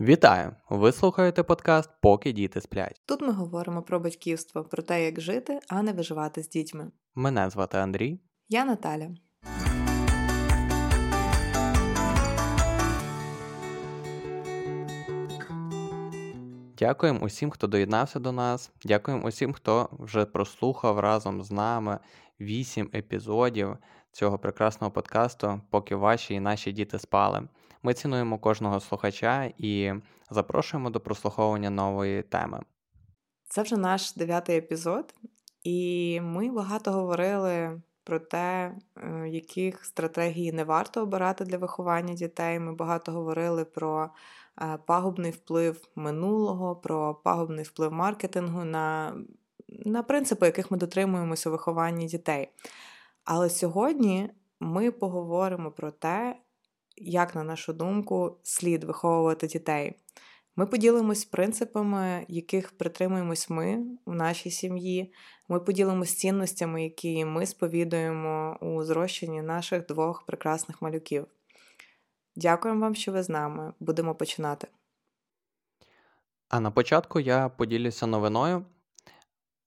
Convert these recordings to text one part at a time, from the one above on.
Вітаю! Ви слухаєте подкаст Поки діти сплять. Тут ми говоримо про батьківство, про те, як жити, а не виживати з дітьми. Мене звати Андрій. Я Наталя. Дякуємо усім, хто доєднався до нас. Дякуємо усім, хто вже прослухав разом з нами вісім епізодів цього прекрасного подкасту, поки ваші і наші діти спали. Ми цінуємо кожного слухача і запрошуємо до прослуховування нової теми. Це вже наш дев'ятий епізод, і ми багато говорили про те, е, яких стратегій не варто обирати для виховання дітей. Ми багато говорили про е, пагубний вплив минулого, про пагубний вплив маркетингу на, на принципи, яких ми дотримуємося у вихованні дітей. Але сьогодні ми поговоримо про те, як, на нашу думку, слід виховувати дітей. Ми поділимось принципами, яких притримуємось ми в нашій сім'ї. Ми поділимось цінностями, які ми сповідуємо у зрощенні наших двох прекрасних малюків. Дякуємо вам, що ви з нами. Будемо починати. А на початку я поділюся новиною.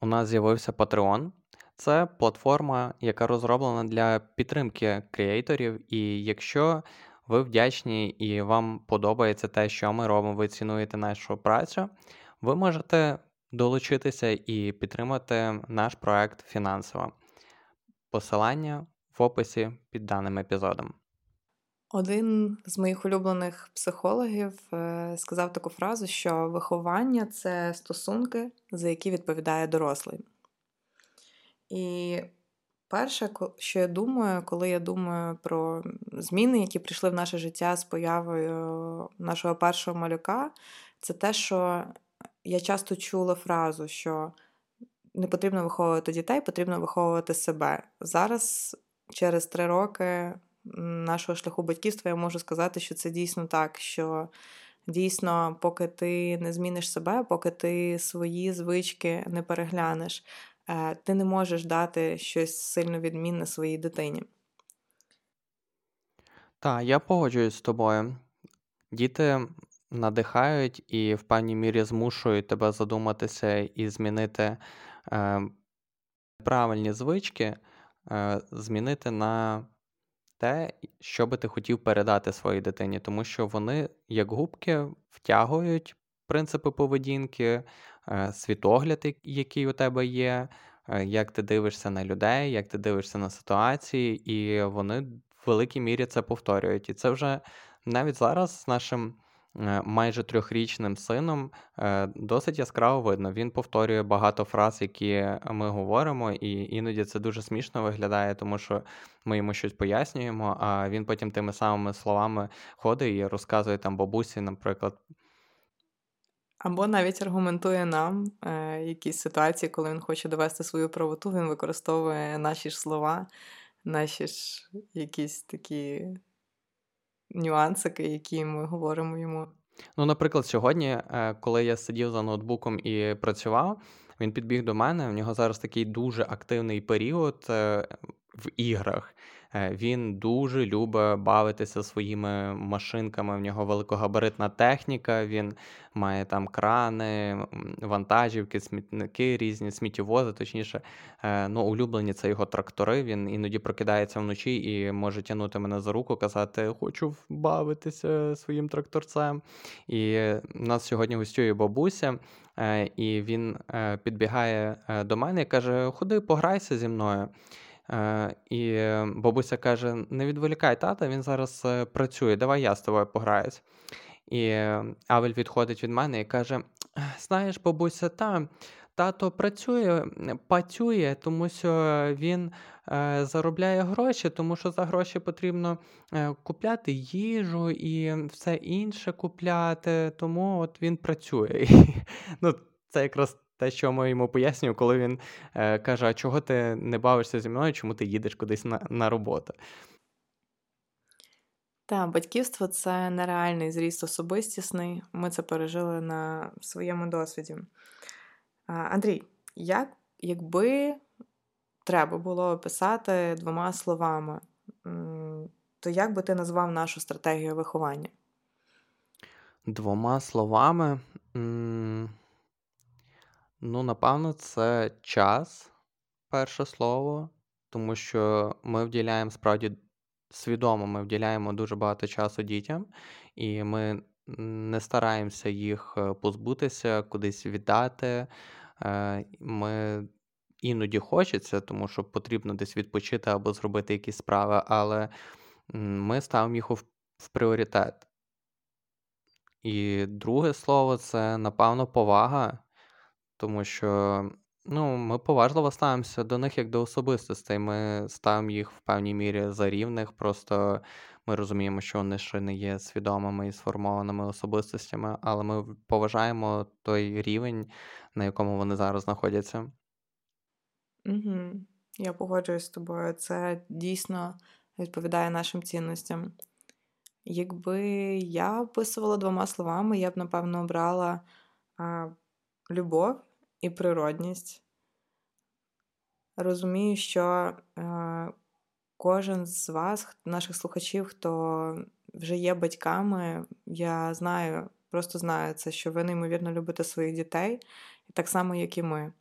У нас з'явився Patreon. Це платформа, яка розроблена для підтримки креаторів. І якщо ви вдячні і вам подобається те, що ми робимо, ви цінуєте нашу працю, ви можете долучитися і підтримати наш проект фінансово. Посилання в описі під даним епізодом. Один з моїх улюблених психологів е, сказав таку фразу, що виховання це стосунки, за які відповідає дорослий. І перше, що я думаю, коли я думаю про зміни, які прийшли в наше життя з появою нашого першого малюка, це те, що я часто чула фразу, що не потрібно виховувати дітей, потрібно виховувати себе. Зараз, через три роки нашого шляху батьківства, я можу сказати, що це дійсно так. що Дійсно, поки ти не зміниш себе, поки ти свої звички не переглянеш, ти не можеш дати щось сильно відмінне своїй дитині. Так, я погоджуюсь з тобою. Діти надихають і в певній мірі змушують тебе задуматися і змінити е, правильні звички, е, змінити на те, що би ти хотів передати своїй дитині, тому що вони, як губки, втягують принципи поведінки, Е, світогляд, який у тебе є, е, як ти дивишся на людей, як ти дивишся на ситуації, і вони в великій мірі це повторюють. І це вже навіть зараз з нашим. Е, майже трьохрічним сином досить яскраво видно. Він повторює багато фраз, які ми говоримо, і іноді це дуже смішно виглядає, тому що ми йому щось пояснюємо, а він потім тими самими словами ходить і розказує там бабусі, наприклад, або навіть аргументує нам е, якісь ситуації, коли він хоче довести свою правоту, він використовує наші ж слова, наші ж якісь такі нюансики, які ми говоримо йому. Ну, наприклад, сьогодні, е, коли я сидів за ноутбуком і працював, він підбіг до мене. В нього зараз такий дуже активний період е, в іграх. Е, він дуже любить бавитися своїми машинками. В нього великогабаритна техніка, він має там крани, вантажівки, смітники різні, сміттєвози, точніше. Е, ну, Улюблені це його трактори. Він іноді прокидається вночі і може тягнути мене за руку, казати, хочу бавитися своїм тракторцем. І в нас сьогодні гостює бабуся. Е, і він підбігає до мене і каже: Ходи, пограйся зі мною. Е, і бабуся каже: не відволікай тата, він зараз е, працює, давай я з тобою пограюсь. І Авель відходить від мене і каже: Знаєш, бабуся, та, тато працює, працює, тому що він е, заробляє гроші, тому що за гроші потрібно е, купляти їжу і все інше купляти, тому от він працює. ну, Це якраз те, що ми йому пояснюємо, коли він е, каже: А чого ти не бавишся зі мною, чому ти їдеш кудись на, на роботу? Так, батьківство це нереальний зріст особистісний. Ми це пережили на своєму досвіді. Андрій, як, якби треба було описати двома словами, то як би ти назвав нашу стратегію виховання? Двома словами. Ну, напевно, це час, перше слово, тому що ми вділяємо справді свідомо, ми вділяємо дуже багато часу дітям, і ми не стараємося їх е, позбутися, кудись віддати. Е, ми іноді хочеться, тому що потрібно десь відпочити або зробити якісь справи, але ми ставимо їх в пріоритет. І друге слово це, напевно, повага, тому що ну, ми поважливо ставимося до них як до особистостей. Ми ставимо їх в певній мірі за рівних, просто ми розуміємо, що вони ще не є свідомими і сформованими особистостями, але ми поважаємо той рівень, на якому вони зараз знаходяться. Угу. Я погоджуюсь з тобою. Це дійсно відповідає нашим цінностям. Якби я описувала двома словами, я б, напевно, обрала а, любов і природність. Розумію, що а, кожен з вас, наших слухачів, хто вже є батьками, я знаю, просто знаю це, що ви неймовірно любите своїх дітей, так само, як і ми.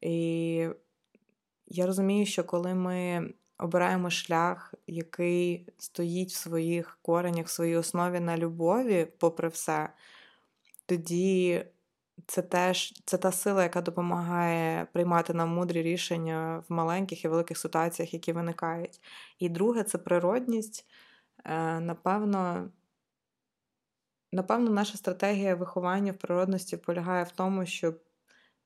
І я розумію, що коли ми обираємо шлях, який стоїть в своїх коренях, в своїй основі на любові, попри все, тоді це теж це та сила, яка допомагає приймати нам мудрі рішення в маленьких і великих ситуаціях, які виникають. І друге, це природність. Е, напевно, напевно, наша стратегія виховання в природності полягає в тому, щоб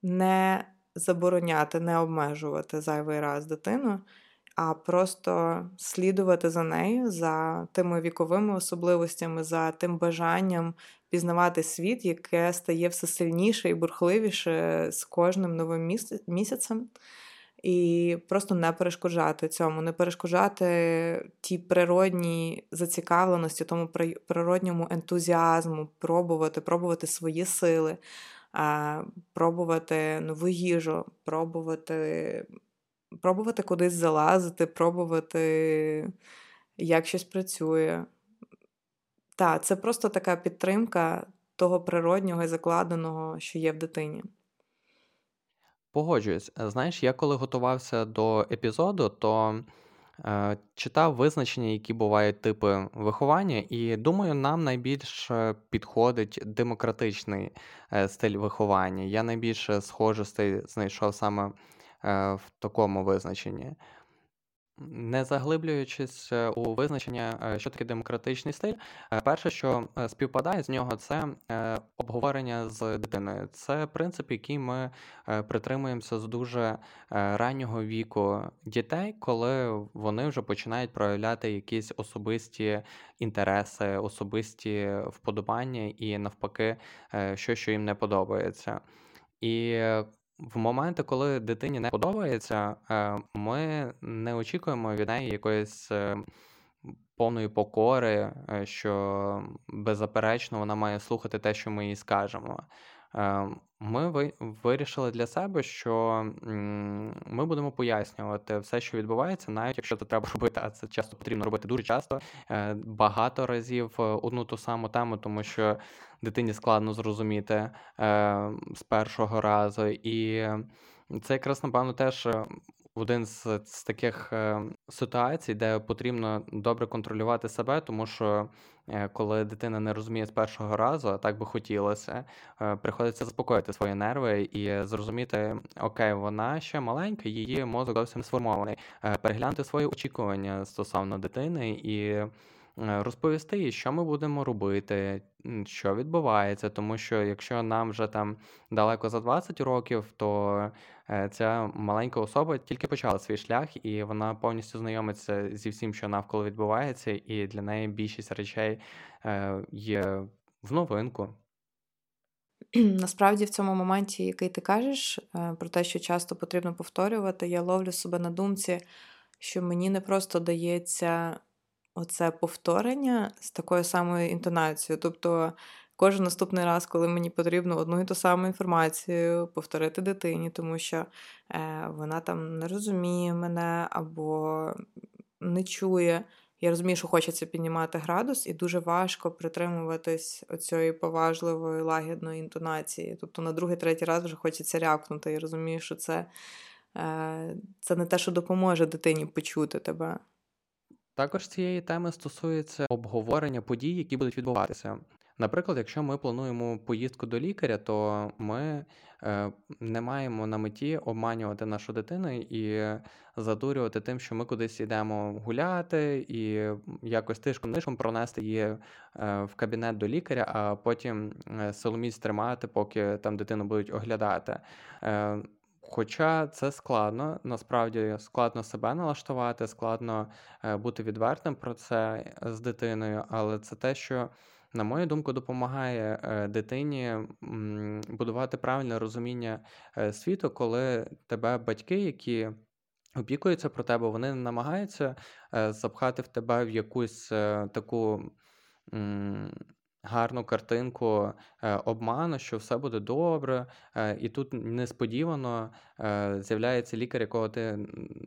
не забороняти, не обмежувати зайвий раз дитину, а просто слідувати за нею, за тими віковими особливостями, за тим бажанням пізнавати світ, яке стає все сильніше і бурхливіше з кожним новим місяцем. І просто не перешкоджати цьому, не перешкоджати тій природній зацікавленості, тому природньому ентузіазму, пробувати, пробувати свої сили, пробувати нову їжу, пробувати пробувати кудись залазити, пробувати, як щось працює. Так, це просто така підтримка того природнього і закладеного, що є в дитині. Погоджуюсь. Знаєш, я коли готувався до епізоду, то е, читав визначення, які бувають типи виховання, і думаю, нам найбільше підходить демократичний е, стиль виховання. Я найбільше схожостей знайшов саме Е, в такому визначенні. Не заглиблюючись е, у визначення, е, що таке демократичний стиль, перше, що співпадає з нього, це обговорення з дитиною. Це принцип, який ми притримуємося з дуже раннього віку дітей, коли вони вже починають проявляти якісь особисті інтереси, особисті вподобання і навпаки, що, що їм не подобається. І в моменти, коли дитині не подобається, е, ми не очікуємо від неї якоїсь е, повної покори, е, що беззаперечно вона має слухати те, що ми їй скажемо. Ми вирішили для себе, що ми будемо пояснювати все, що відбувається, навіть якщо це треба робити, а це часто потрібно робити дуже часто, багато разів одну ту саму тему, тому що дитині складно зрозуміти е, з першого разу. І це якраз, напевно, теж е, один з, з таких е, ситуацій, де потрібно добре контролювати себе, тому що е, коли дитина не розуміє з першого разу, а так би хотілося, е, приходиться заспокоїти свої нерви і зрозуміти, окей, вона ще маленька, її мозок зовсім не сформований. Е, переглянути свої очікування стосовно дитини і. Е, розповісти що ми будемо робити, що відбувається, тому що якщо нам вже там далеко за 20 років, то е, ця маленька особа тільки почала свій шлях, і вона повністю знайомиться зі всім, що навколо відбувається, і для неї більшість речей е, є в новинку. Насправді, в цьому моменті, який ти кажеш, про те, що часто потрібно повторювати, я ловлю себе на думці, що мені не просто дається оце повторення з такою самою інтонацією. Тобто кожен наступний раз, коли мені потрібно одну і ту саму інформацію повторити дитині, тому що е, вона там не розуміє мене або не чує. Я розумію, що хочеться піднімати градус, і дуже важко притримуватись оцієї поважливої лагідної інтонації. Тобто на другий, третій раз вже хочеться рякнути. Я розумію, що це, е, це не те, що допоможе дитині почути тебе. Також цієї теми стосується обговорення подій, які будуть відбуватися. Наприклад, якщо ми плануємо поїздку до лікаря, то ми е, не маємо на меті обманювати нашу дитину і задурювати тим, що ми кудись йдемо гуляти, і якось тишком нишком пронести її е, в кабінет до лікаря, а потім е, силоміць тримати, поки там дитину будуть оглядати. Е, Хоча це складно, насправді складно себе налаштувати, складно е, бути відвертим про це з дитиною, але це те, що на мою думку, допомагає е, дитині будувати правильне розуміння е, світу, коли тебе батьки, які опікуються про тебе, вони намагаються е, запхати в тебе в якусь таку. Гарну картинку обману, що все буде добре, і тут несподівано з'являється лікар, якого ти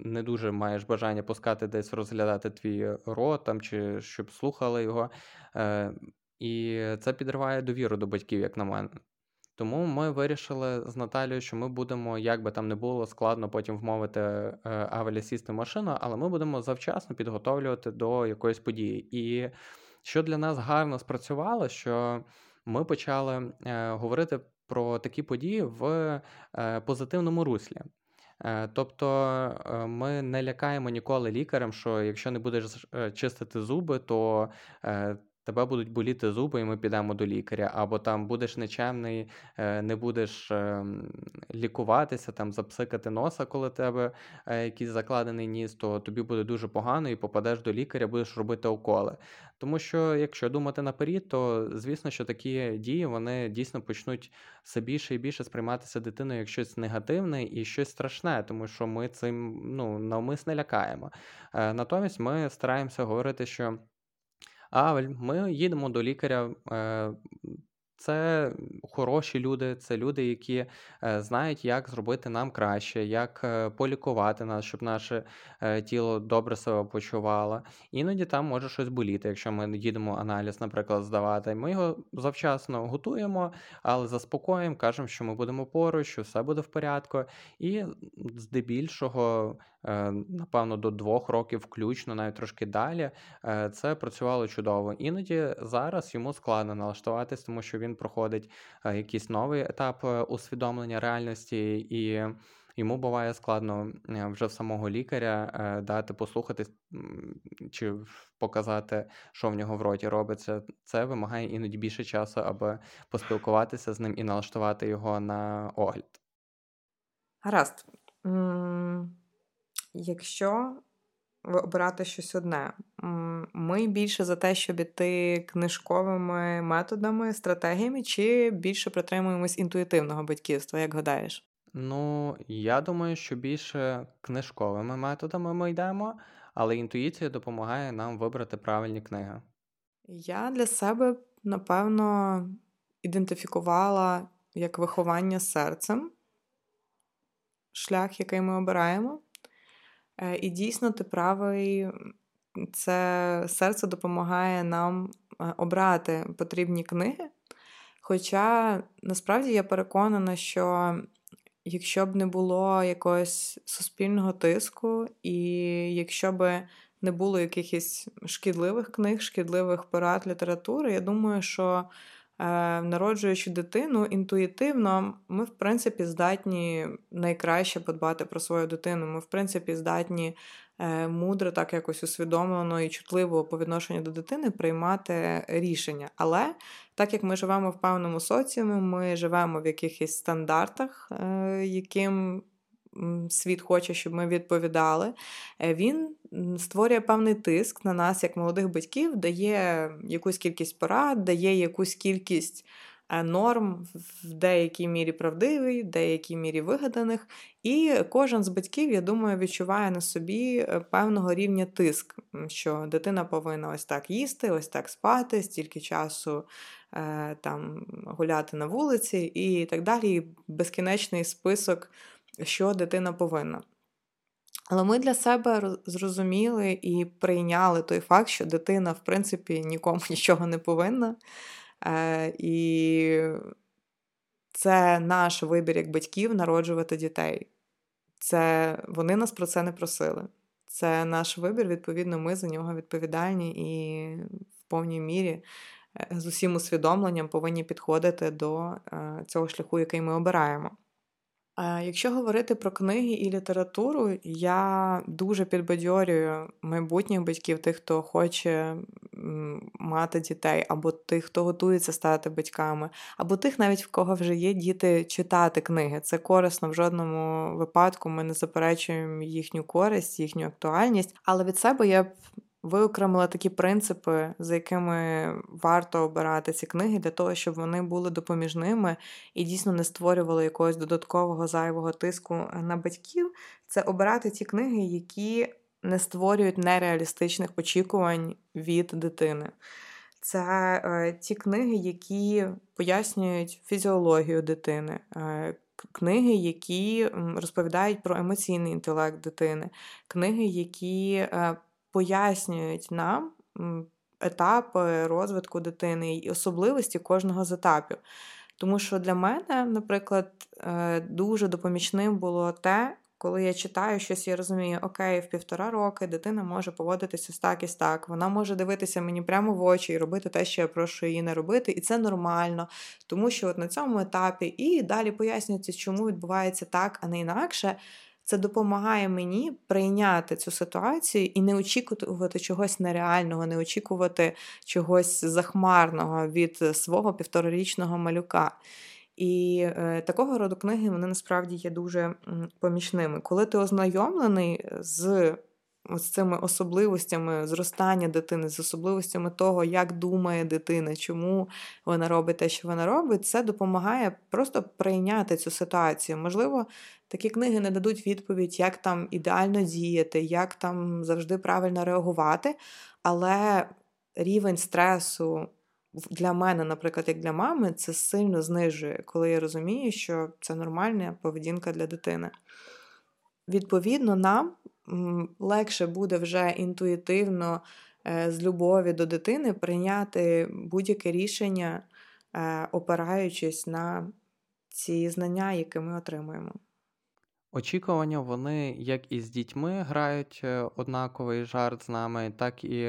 не дуже маєш бажання пускати десь розглядати твій рот там, чи щоб слухали його. І це підриває довіру до батьків, як на мене. Тому ми вирішили з Наталією, що ми будемо, як би там не було складно потім вмовити е, Авеля сісти в машину, але ми будемо завчасно підготовлювати до якоїсь події. І що для нас гарно спрацювало, що ми почали е, говорити про такі події в е, позитивному руслі. Тобто ми не лякаємо ніколи лікарем, що якщо не будеш чистити зуби, то тебе будуть боліти зуби, і ми підемо до лікаря, або там будеш нечемний, е, не будеш ем, лікуватися, там запсикати носа, коли тебе е, якийсь закладений ніс, то тобі буде дуже погано і попадеш до лікаря, будеш робити уколи. Тому що, якщо думати наперед, то звісно, що такі дії вони дійсно почнуть все більше і більше сприйматися дитиною як щось негативне і щось страшне, тому що ми цим ну навмисне лякаємо. Е, натомість ми стараємося говорити, що. А ми їдемо до лікаря. Е, це хороші люди, це люди, які е, знають, як зробити нам краще, як е, полікувати нас, щоб наше тіло добре себе почувало. Іноді там може щось боліти, якщо ми їдемо аналіз, наприклад, здавати. Ми його завчасно готуємо, але заспокоїмо, кажемо, що ми будемо поруч, що все буде в порядку. І здебільшого, напевно, до двох років, включно, навіть трошки далі, це працювало чудово. Іноді зараз йому складно налаштуватись, тому що він проходить е, якийсь новий етап е, усвідомлення реальності, і йому буває складно е, вже в самого лікаря дати послухати чи показати, що в нього в роті робиться. Це вимагає іноді більше часу, аби поспілкуватися з ним і налаштувати його на огляд. Гаразд. Якщо ви обирати щось одне. Ми більше за те, щоб іти книжковими методами, стратегіями, чи більше притримуємось інтуїтивного батьківства, як гадаєш? Ну, я думаю, що більше книжковими методами ми йдемо, але інтуїція допомагає нам вибрати правильні книги. Я для себе, напевно, ідентифікувала як виховання серцем шлях, який ми обираємо. Е, і дійсно, ти правий, це серце допомагає нам е, обрати потрібні книги. Хоча насправді я переконана, що якщо б не було якогось суспільного тиску, і якщо б не було якихось шкідливих книг, шкідливих порад літератури, я думаю, що народжуючи дитину, інтуїтивно ми, в принципі, здатні найкраще подбати про свою дитину. Ми, в принципі, здатні е, мудро, так якось усвідомлено і чутливо по відношенню до дитини приймати рішення. Але так як ми живемо в певному соціумі, ми живемо в якихось стандартах, е, яким світ хоче, щоб ми відповідали, е, він створює певний тиск на нас, як молодих батьків, дає якусь кількість порад, дає якусь кількість. Е, норм в деякій мірі правдивий, в деякій мірі вигаданих. І кожен з батьків, я думаю, відчуває на собі е, певного рівня тиск, що дитина повинна ось так їсти, ось так спати, стільки часу там гуляти на вулиці і так далі. Безкінечний список що дитина повинна. Але ми для себе зрозуміли і прийняли той факт, що дитина, в принципі, нікому нічого не повинна. Е, І це наш вибір як батьків народжувати дітей. Це Вони нас про це не просили. Це наш вибір, відповідно, ми за нього відповідальні і в повній мірі е, з усім усвідомленням повинні підходити до е, цього шляху, який ми обираємо. Якщо говорити про книги і літературу, я дуже підбадьорюю майбутніх батьків, тих, хто хоче мати дітей, або тих, хто готується стати батьками, або тих, навіть в кого вже є діти, читати книги. Це корисно в жодному випадку. Ми не заперечуємо їхню користь, їхню актуальність. Але від себе я б виокремила такі принципи, за якими варто обирати ці книги, для того, щоб вони були допоміжними і дійсно не створювали якогось додаткового зайвого тиску на батьків. Це обирати ті книги, які не створюють нереалістичних очікувань від дитини. Це е, ті книги, які пояснюють фізіологію дитини, е, книги, які розповідають про емоційний інтелект дитини, книги, які е, пояснюють нам етапи розвитку дитини і особливості кожного з етапів. Тому що для мене, наприклад, е, дуже допомічним було те, коли я читаю щось, я розумію, окей, в півтора роки дитина може поводитися так і так. Вона може дивитися мені прямо в очі і робити те, що я прошу її не робити, і це нормально, тому що от на цьому етапі і далі пояснюється, чому відбувається так, а не інакше. Це допомагає мені прийняти цю ситуацію і не очікувати чогось нереального, не очікувати чогось захмарного від свого півторарічного малюка. І е, такого роду книги вони насправді є дуже помічними. Коли ти ознайомлений з з цими особливостями зростання дитини, з особливостями того, як думає дитина, чому вона робить те, що вона робить, це допомагає просто прийняти цю ситуацію. Можливо, такі книги не дадуть відповідь, як там ідеально діяти, як там завжди правильно реагувати, але рівень стресу. Для мене, наприклад, як для мами, це сильно знижує, коли я розумію, що це нормальна поведінка для дитини. Відповідно, нам легше буде вже інтуїтивно е, з любові до дитини прийняти будь-яке рішення, е, опираючись на ці знання, які ми отримуємо. Очікування, вони, як і з дітьми, грають е, однаковий жарт з нами, так і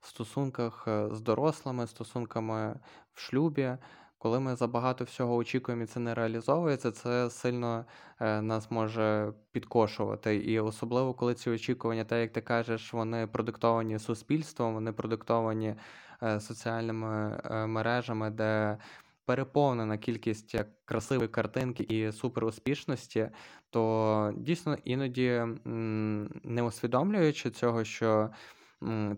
в стосунках з дорослими, стосунками в шлюбі. Коли ми забагато всього очікуємо і це не реалізовується, це сильно е, нас може підкошувати. І особливо, коли ці очікування, так як ти кажеш, вони продиктовані суспільством, вони продиктовані е, соціальними е, мережами, де переповнена кількість красивої картинки і суперуспішності, то дійсно іноді не усвідомлюючи цього, що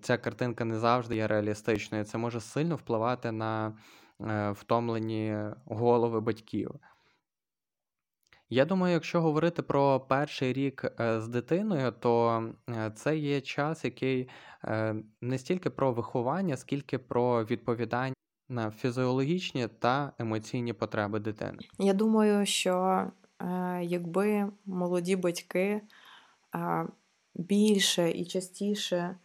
ця картинка не завжди є реалістичною, це може сильно впливати на. Е, втомлені голови батьків. Я думаю, якщо говорити про перший рік е, з дитиною, то е, це є час, який не стільки про виховання, скільки про відповідання на фізіологічні та емоційні потреби дитини. Я думаю, що якби молоді батьки більше і частіше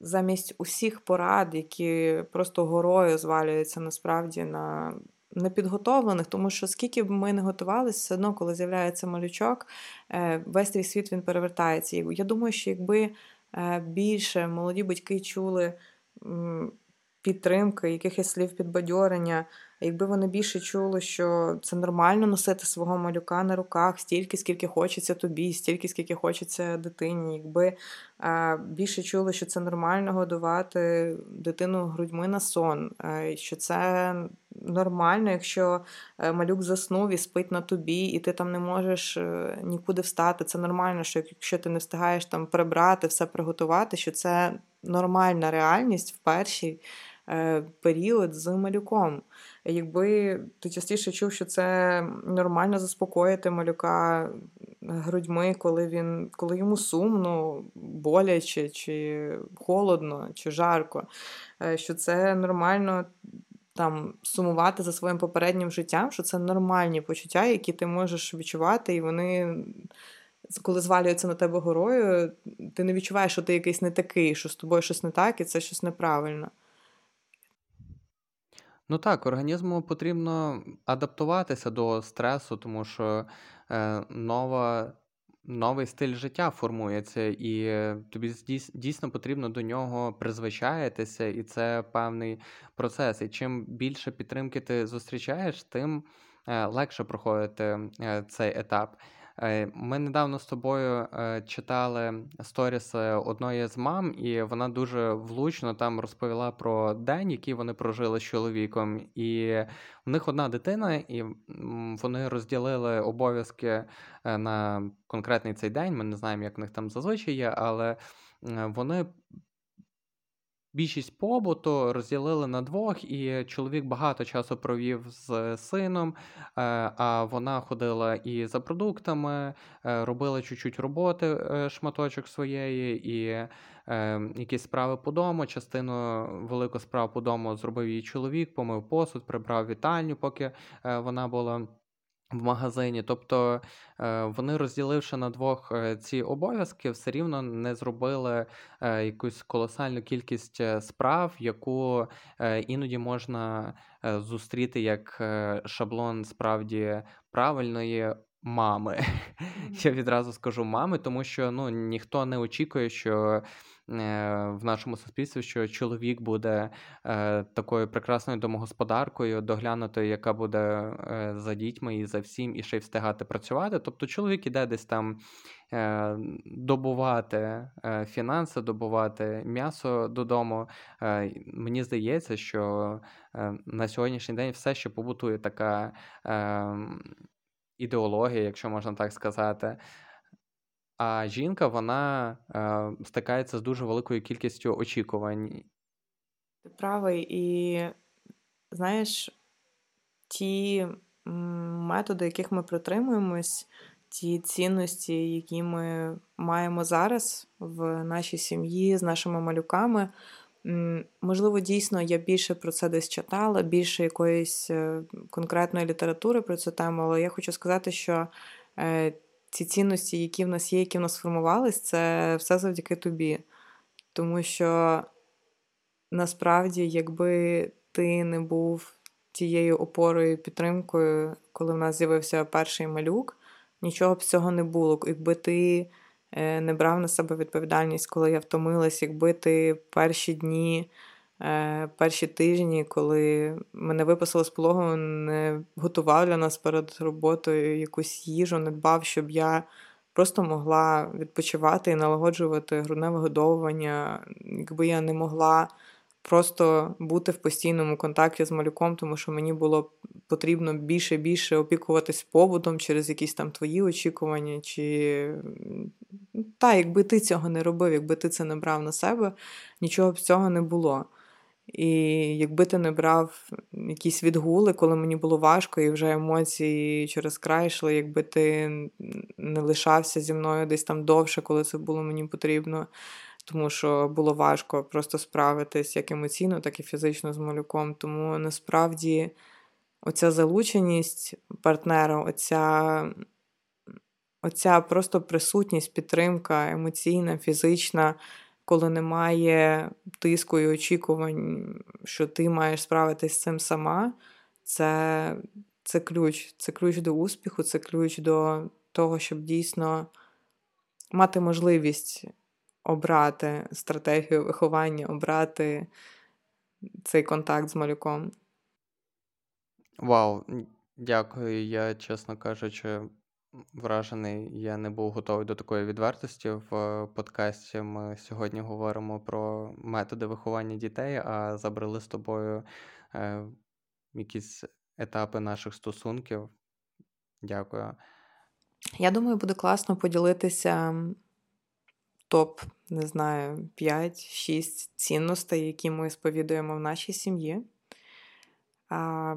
замість усіх порад, які просто горою звалюються насправді на непідготовлених, тому що скільки б ми не готувалися, все одно, коли з'являється малючок, е, весь цей світ він перевертається. Я думаю, що якби е, більше молоді батьки чули підтримки, якихось слів підбадьорення. Якби вони більше чули, що це нормально носити свого малюка на руках стільки, скільки хочеться тобі, стільки, скільки хочеться дитині, якби а, більше чули, що це нормально годувати дитину грудьми на сон, а, що це нормально, якщо е, малюк заснув і спить на тобі, і ти там не можеш е, нікуди встати. Це нормально, що якщо ти не встигаєш там прибрати, все приготувати, що це нормальна реальність в перший е, період з малюком. Якби ти частіше чув, що це нормально заспокоїти малюка грудьми, коли він, коли йому сумно, боляче, чи холодно, чи жарко, е, що це нормально там сумувати за своїм попереднім життям, що це нормальні почуття, які ти можеш відчувати, і вони коли звалюється на тебе горою, ти не відчуваєш, що ти якийсь не такий, що з тобою щось не так, і це щось неправильно. Ну так, організму потрібно адаптуватися до стресу, тому що е, нова, новий стиль життя формується, і тобі дійсно потрібно до нього призвичаїтися, і це певний процес. І чим більше підтримки ти зустрічаєш, тим е, легше проходити е, цей етап. Е, ми недавно з тобою е, читали сторіс одної з мам, і вона дуже влучно там розповіла про день, який вони прожили з чоловіком. І в них одна дитина, і вони розділили обов'язки е, на конкретний цей день. Ми не знаємо, як в них там зазвичай є, але вони Більшість побуту розділили на двох, і чоловік багато часу провів з сином, е, а вона ходила і за продуктами, е, робила чуть-чуть роботи, е, шматочок своєї, і якісь справи по дому. Частину велику справу по дому зробив її чоловік, помив посуд, прибрав вітальню, поки вона була в магазині. Тобто е, вони, розділивши на двох е, ці обов'язки, все рівно не зробили е, якусь колосальну кількість справ, яку іноді можна зустріти як шаблон справді правильної. Мами, я відразу скажу мами, тому що ну ніхто не очікує, що в нашому суспільстві, що чоловік буде е, такою прекрасною домогосподаркою, доглянутою, яка буде е, за дітьми і за всім, і ще й встигати працювати. Тобто чоловік іде десь там добувати фінанси, добувати м'ясо додому. Мені здається, що на сьогоднішній день все ще побутує така ідеологія, якщо можна так сказати. А жінка вона е, стикається з дуже великою кількістю очікувань. Ти правий, і знаєш, ті методи, яких ми притримуємось, ті цінності, які ми маємо зараз в нашій сім'ї з нашими малюками. Можливо, дійсно, я більше про це десь читала, більше якоїсь е, конкретної літератури про цю тему, але я хочу сказати, що е, ці цінності, які в нас є, які в нас сформувались, це все завдяки тобі. Тому що насправді, якби ти не був тією опорою і підтримкою, коли в нас з'явився перший малюк, нічого б цього не було. Якби ти е, не брав на себе відповідальність, коли я втомилась, якби ти перші дні перші тижні, коли мене виписали з пологу, не готував для нас перед роботою якусь їжу, не дбав, щоб я просто могла відпочивати і налагоджувати грудне вигодовування, якби я не могла. Просто бути в постійному контакті з малюком, тому що мені було потрібно більше більше опікуватись побутом через якісь там твої очікування. чи... Та, якби ти цього не робив, якби ти це не брав на себе, нічого б цього не було. І якби ти не брав якісь відгули, коли мені було важко, і вже емоції через край йшли, якби ти не лишався зі мною десь там довше, коли це було мені потрібно, тому що було важко просто справитись як емоційно, так і фізично з малюком. Тому насправді оця залученість партнера, оця, оця просто присутність, підтримка емоційна, фізична коли немає тиску і очікувань, що ти маєш справитись з цим сама, це це ключ. Це ключ до успіху, це ключ до того, щоб дійсно мати можливість обрати стратегію виховання, обрати цей контакт з малюком. Вау, дякую. Я, чесно кажучи, Вражений, я не був готовий до такої відвертості в е, подкасті. Ми сьогодні говоримо про методи виховання дітей, а забрали з тобою е, якісь етапи наших стосунків. Дякую. Я думаю, буде класно поділитися топ, не знаю, 5-6 цінностей, які ми сповідуємо в нашій сім'ї. А,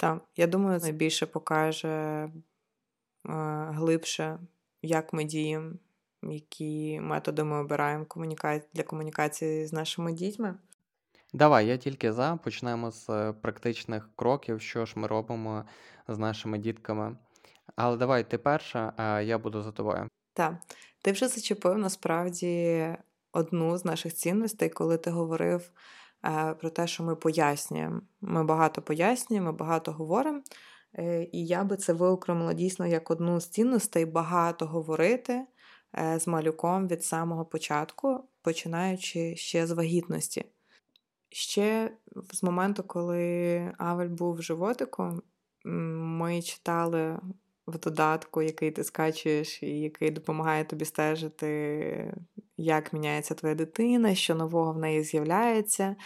Так, я думаю, найбільше покаже глибше, як ми діємо, які методи ми обираємо для комунікації з нашими дітьми. Давай, я тільки за. Почнемо з е, практичних кроків, що ж ми робимо з нашими дітками. Але давай ти перша, а я буду за тобою. Так, ти вже зачепив насправді одну з наших цінностей, коли ти говорив е, про те, що ми пояснюємо. Ми багато пояснюємо, ми багато говоримо. Е, і я би це виокремила дійсно як одну з цінностей багато говорити е, з малюком від самого початку, починаючи ще з вагітності. Ще з моменту, коли Авель був животиком, ми читали в додатку, який ти скачуєш, і який допомагає тобі стежити, як міняється твоя дитина, що нового в неї з'являється,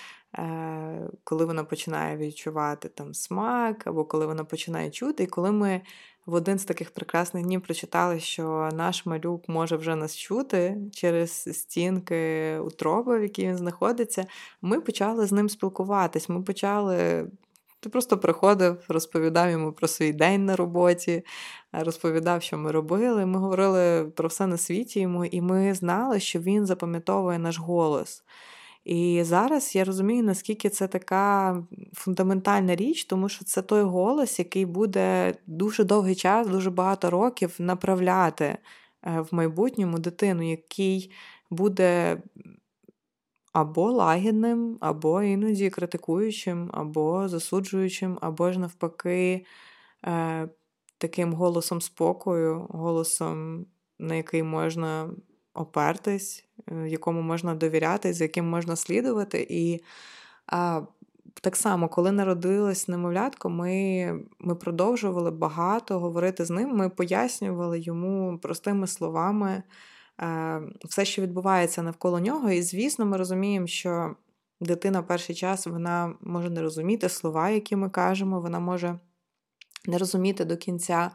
коли вона починає відчувати там смак, або коли вона починає чути. І коли ми в один з таких прекрасних днів прочитали, що наш малюк може вже нас чути через стінки утроби, в якій він знаходиться, ми почали з ним спілкуватись. Ми почали ти просто приходив, розповідав йому про свій день на роботі, розповідав, що ми робили. Ми говорили про все на світі йому, і ми знали, що він запам'ятовує наш голос. І зараз я розумію, наскільки це така фундаментальна річ, тому що це той голос, який буде дуже довгий час, дуже багато років направляти е, в майбутньому дитину, який буде або лагідним, або іноді критикуючим, або засуджуючим, або ж навпаки, е, таким голосом спокою, голосом, на який можна опертись, е, якому можна довіряти, з яким можна слідувати. І е, так само, коли народилось немовлятко, ми ми продовжували багато говорити з ним. Ми пояснювали йому простими словами Е, все, що відбувається навколо нього. І, звісно, ми розуміємо, що дитина перший час вона може не розуміти слова, які ми кажемо, вона може не розуміти до кінця.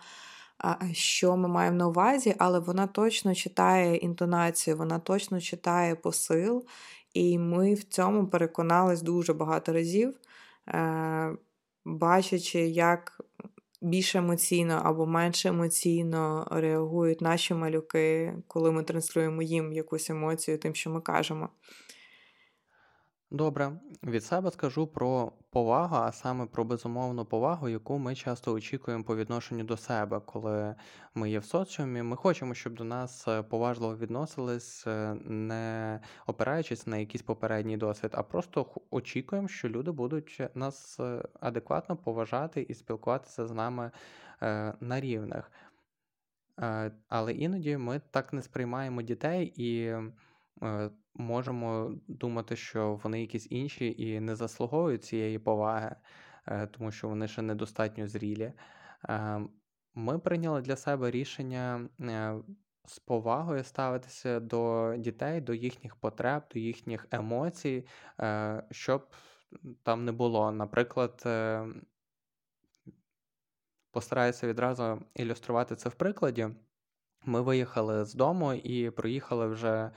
Що ми маємо на увазі, але вона точно читає інтонацію, вона точно читає посил, і ми в цьому переконались дуже багато разів, е, бачачи, як більш емоційно або менш емоційно реагують наші малюки, коли ми транслюємо їм якусь емоцію, тим, що ми кажемо. Добре, від себе скажу про повагу, а саме про безумовну повагу, яку ми часто очікуємо по відношенню до себе, коли ми є в соціумі. Ми хочемо, щоб до нас е, поважливо відносились, е, не опираючись на якийсь попередній досвід, а просто очікуємо, що люди будуть нас е, адекватно поважати і спілкуватися з нами на рівних. Але іноді ми так не сприймаємо дітей і можемо думати, що вони якісь інші і не заслуговують цієї поваги, е, тому що вони ще недостатньо зрілі. Е, ми прийняли для себе рішення е, з повагою ставитися до дітей, до їхніх потреб, до їхніх емоцій, щоб там не було. Наприклад, постараюся відразу ілюструвати це в прикладі. Ми виїхали з дому і проїхали вже Е,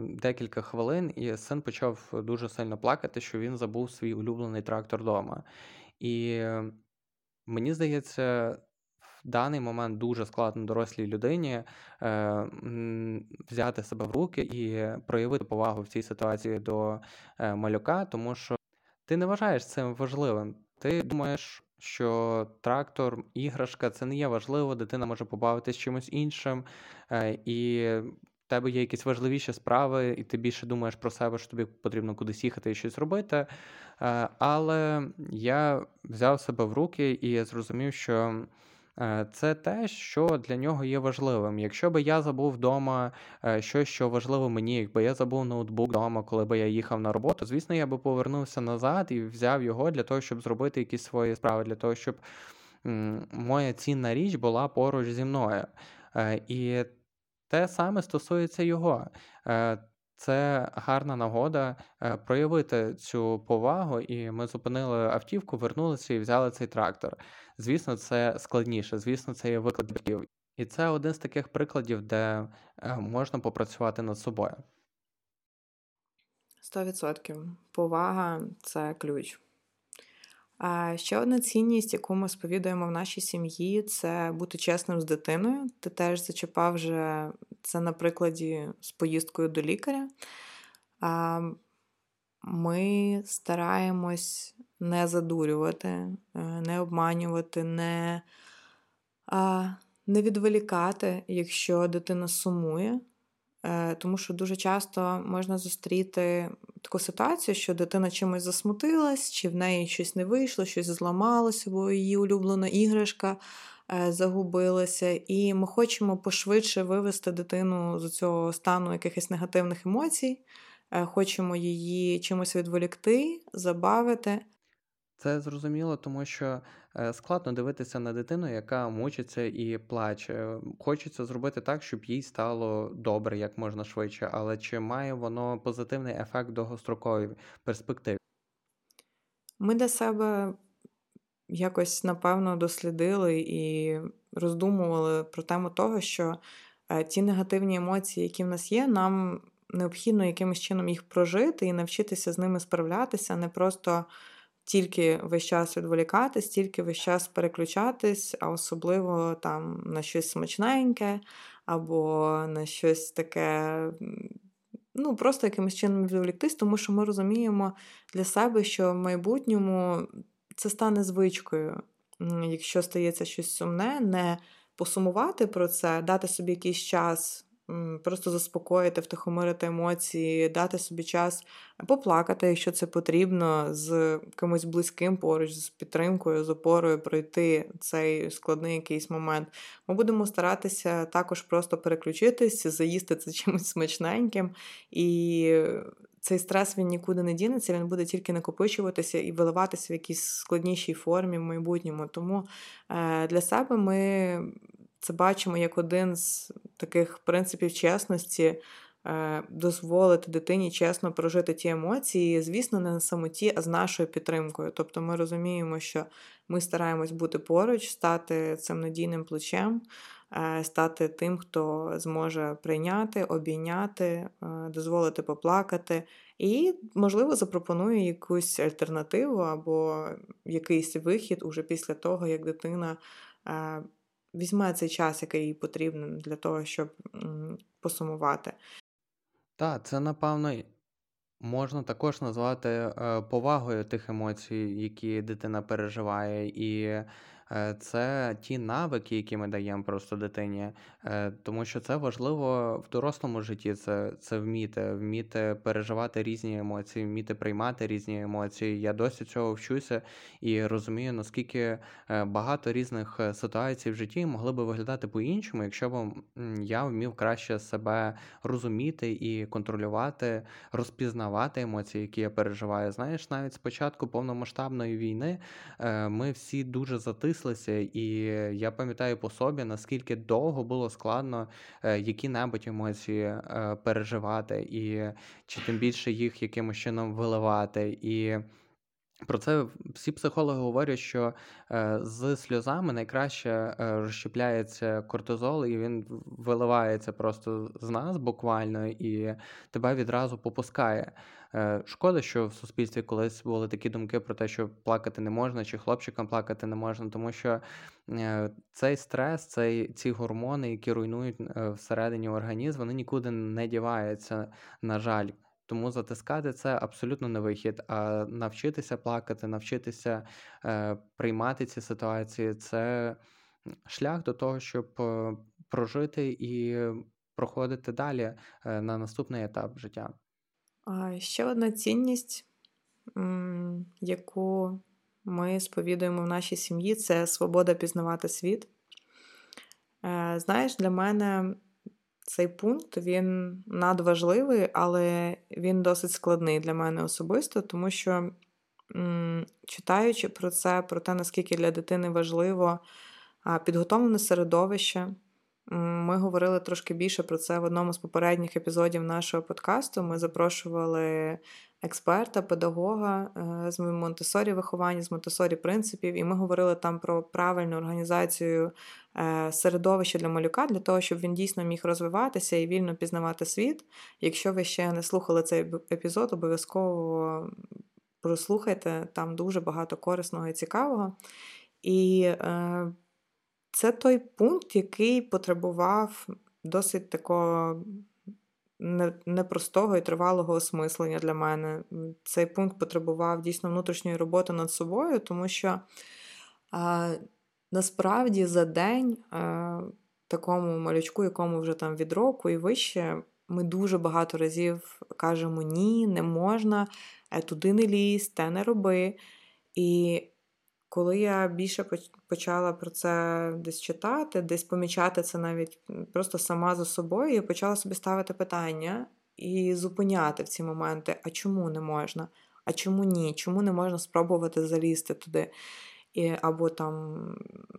декілька хвилин, і син почав дуже сильно плакати, що він забув свій улюблений трактор вдома. І мені здається, в даний момент дуже складно дорослій людині е, взяти себе в руки і проявити повагу в цій ситуації до е, малюка, тому що ти не вважаєш цим важливим. Ти думаєш. Що трактор, іграшка це не є важливо, дитина може побавитись чимось іншим, і тебе є якісь важливіші справи, і ти більше думаєш про себе, що тобі потрібно кудись їхати і щось робити. Е, але я взяв себе в руки і зрозумів, що. Е, це те, що для нього є важливим. Якщо би я забув вдома е, щось, що важливо мені, якби я забув ноутбук вдома, коли би я їхав на роботу, звісно, я би повернувся назад і взяв його для того, щоб зробити якісь свої справи, для того, щоб моя цінна річ була поруч зі мною. І те саме стосується його. Е, це гарна нагода е, проявити цю повагу, і ми зупинили автівку, вернулися і взяли цей трактор. Звісно, це складніше, звісно, це є викликів. І це один з таких прикладів, де е, можна попрацювати над собою. 100%. Повага це ключ. Ще одна цінність, яку ми сповідуємо в нашій сім'ї, це бути чесним з дитиною. Ти теж зачепав вже це на прикладі з поїздкою до лікаря. Ми стараємось не задурювати, е, не обманювати, не Не відволікати, якщо дитина сумує, тому що дуже часто можна зустріти таку ситуацію, що дитина чимось засмутилась, чи в неї щось не вийшло, щось зламалося, бо її улюблена іграшка е, загубилася. І ми хочемо пошвидше вивести дитину з цього стану якихось негативних емоцій, е, хочемо її чимось відволікти, забавити. Це зрозуміло, тому що е, складно дивитися на дитину, яка мучиться і плаче. Хочеться зробити так, щоб їй стало добре як можна швидше, але чи має воно позитивний ефект довгостроковій перспективі? Ми для себе якось напевно дослідили і роздумували про тему того, що е, ті негативні емоції, які в нас є, нам необхідно якимось чином їх прожити і навчитися з ними справлятися, не просто тільки весь час відволікатись, тільки весь час переключатись, а особливо там на щось смачненьке або на щось таке. Ну, просто якимось чином відволіктись, тому що ми розуміємо для себе, що в майбутньому це стане звичкою. Якщо стається щось сумне, не посумувати про це, дати собі якийсь час Просто заспокоїти, втихомирити емоції, дати собі час поплакати, якщо це потрібно, з кимось близьким поруч, з підтримкою, з опорою пройти цей складний якийсь момент. Ми будемо старатися також просто переключитись, заїсти це чимось смачненьким. І цей стрес він нікуди не дінеться, він буде тільки накопичуватися і виливатися в якійсь складнішій формі в майбутньому. Тому е, для себе ми це бачимо як один з таких принципів чесності. Е, дозволити дитині чесно прожити ті емоції, звісно, не на самоті, а з нашою підтримкою. Тобто ми розуміємо, що ми стараємось бути поруч, стати цим надійним плечем, е, стати тим, хто зможе прийняти, обійняти, е, дозволити поплакати, і, можливо, запропонує якусь альтернативу або якийсь вихід уже після того, як дитина візьме цей час, який їй потрібен для того, щоб посумувати. Так, це напевно можна також назвати е, повагою тих емоцій, які дитина переживає, і це ті навики, які ми даємо просто дитині, е, тому що це важливо в дорослому житті. Це це вміти, вміти переживати різні емоції, вміти приймати різні емоції. Я досі цього вчуся і розумію, наскільки е, багато різних ситуацій в житті могли би виглядати по-іншому, якщо б я вмів краще себе розуміти і контролювати, розпізнавати емоції, які я переживаю. Знаєш, навіть спочатку повномасштабної війни ми всі дуже затиснули стислися, і я пам'ятаю по собі, наскільки довго було складно е, які-небудь емоції е, переживати, і чи тим більше їх якимось чином виливати. І про це всі психологи говорять, що е, з сльозами найкраще е, розщепляється кортизол, і він виливається просто з нас буквально і тебе відразу попускає. Е, шкода, що в суспільстві колись були такі думки про те, що плакати не можна, чи хлопчикам плакати не можна, тому що цей стрес, цей, ці гормони, які руйнують всередині організм, вони нікуди не діваються, на жаль. Тому затискати це абсолютно не вихід. А навчитися плакати, навчитися е, приймати ці ситуації це шлях до того, щоб е, прожити і проходити далі е, на наступний етап життя. А Ще одна цінність, яку ми сповідуємо в нашій сім'ї, це свобода пізнавати світ. Е, знаєш, для мене цей пункт він надважливий, але він досить складний для мене особисто, тому що, читаючи про це, про те, наскільки для дитини важливо підготовлене середовище. Ми говорили трошки більше про це в одному з попередніх епізодів нашого подкасту. Ми запрошували експерта, педагога е, з Монтесорі виховання, з Монтесорі принципів, і ми говорили там про правильну організацію е, середовища для малюка, для того, щоб він дійсно міг розвиватися і вільно пізнавати світ. Якщо ви ще не слухали цей епізод, обов'язково прослухайте там дуже багато корисного і цікавого. І е, це той пункт, який потребував досить такого непростого і тривалого осмислення для мене. Цей пункт потребував дійсно внутрішньої роботи над собою, тому що насправді за день е, такому малючку, якому вже там від року і вище, ми дуже багато разів кажемо ні, не можна, е, туди не лізь, те не роби. І коли я більше почала про це десь читати, десь помічати це навіть просто сама за собою, я почала собі ставити питання і зупиняти в ці моменти: а чому не можна? А чому ні? Чому не можна спробувати залізти туди? І, Або там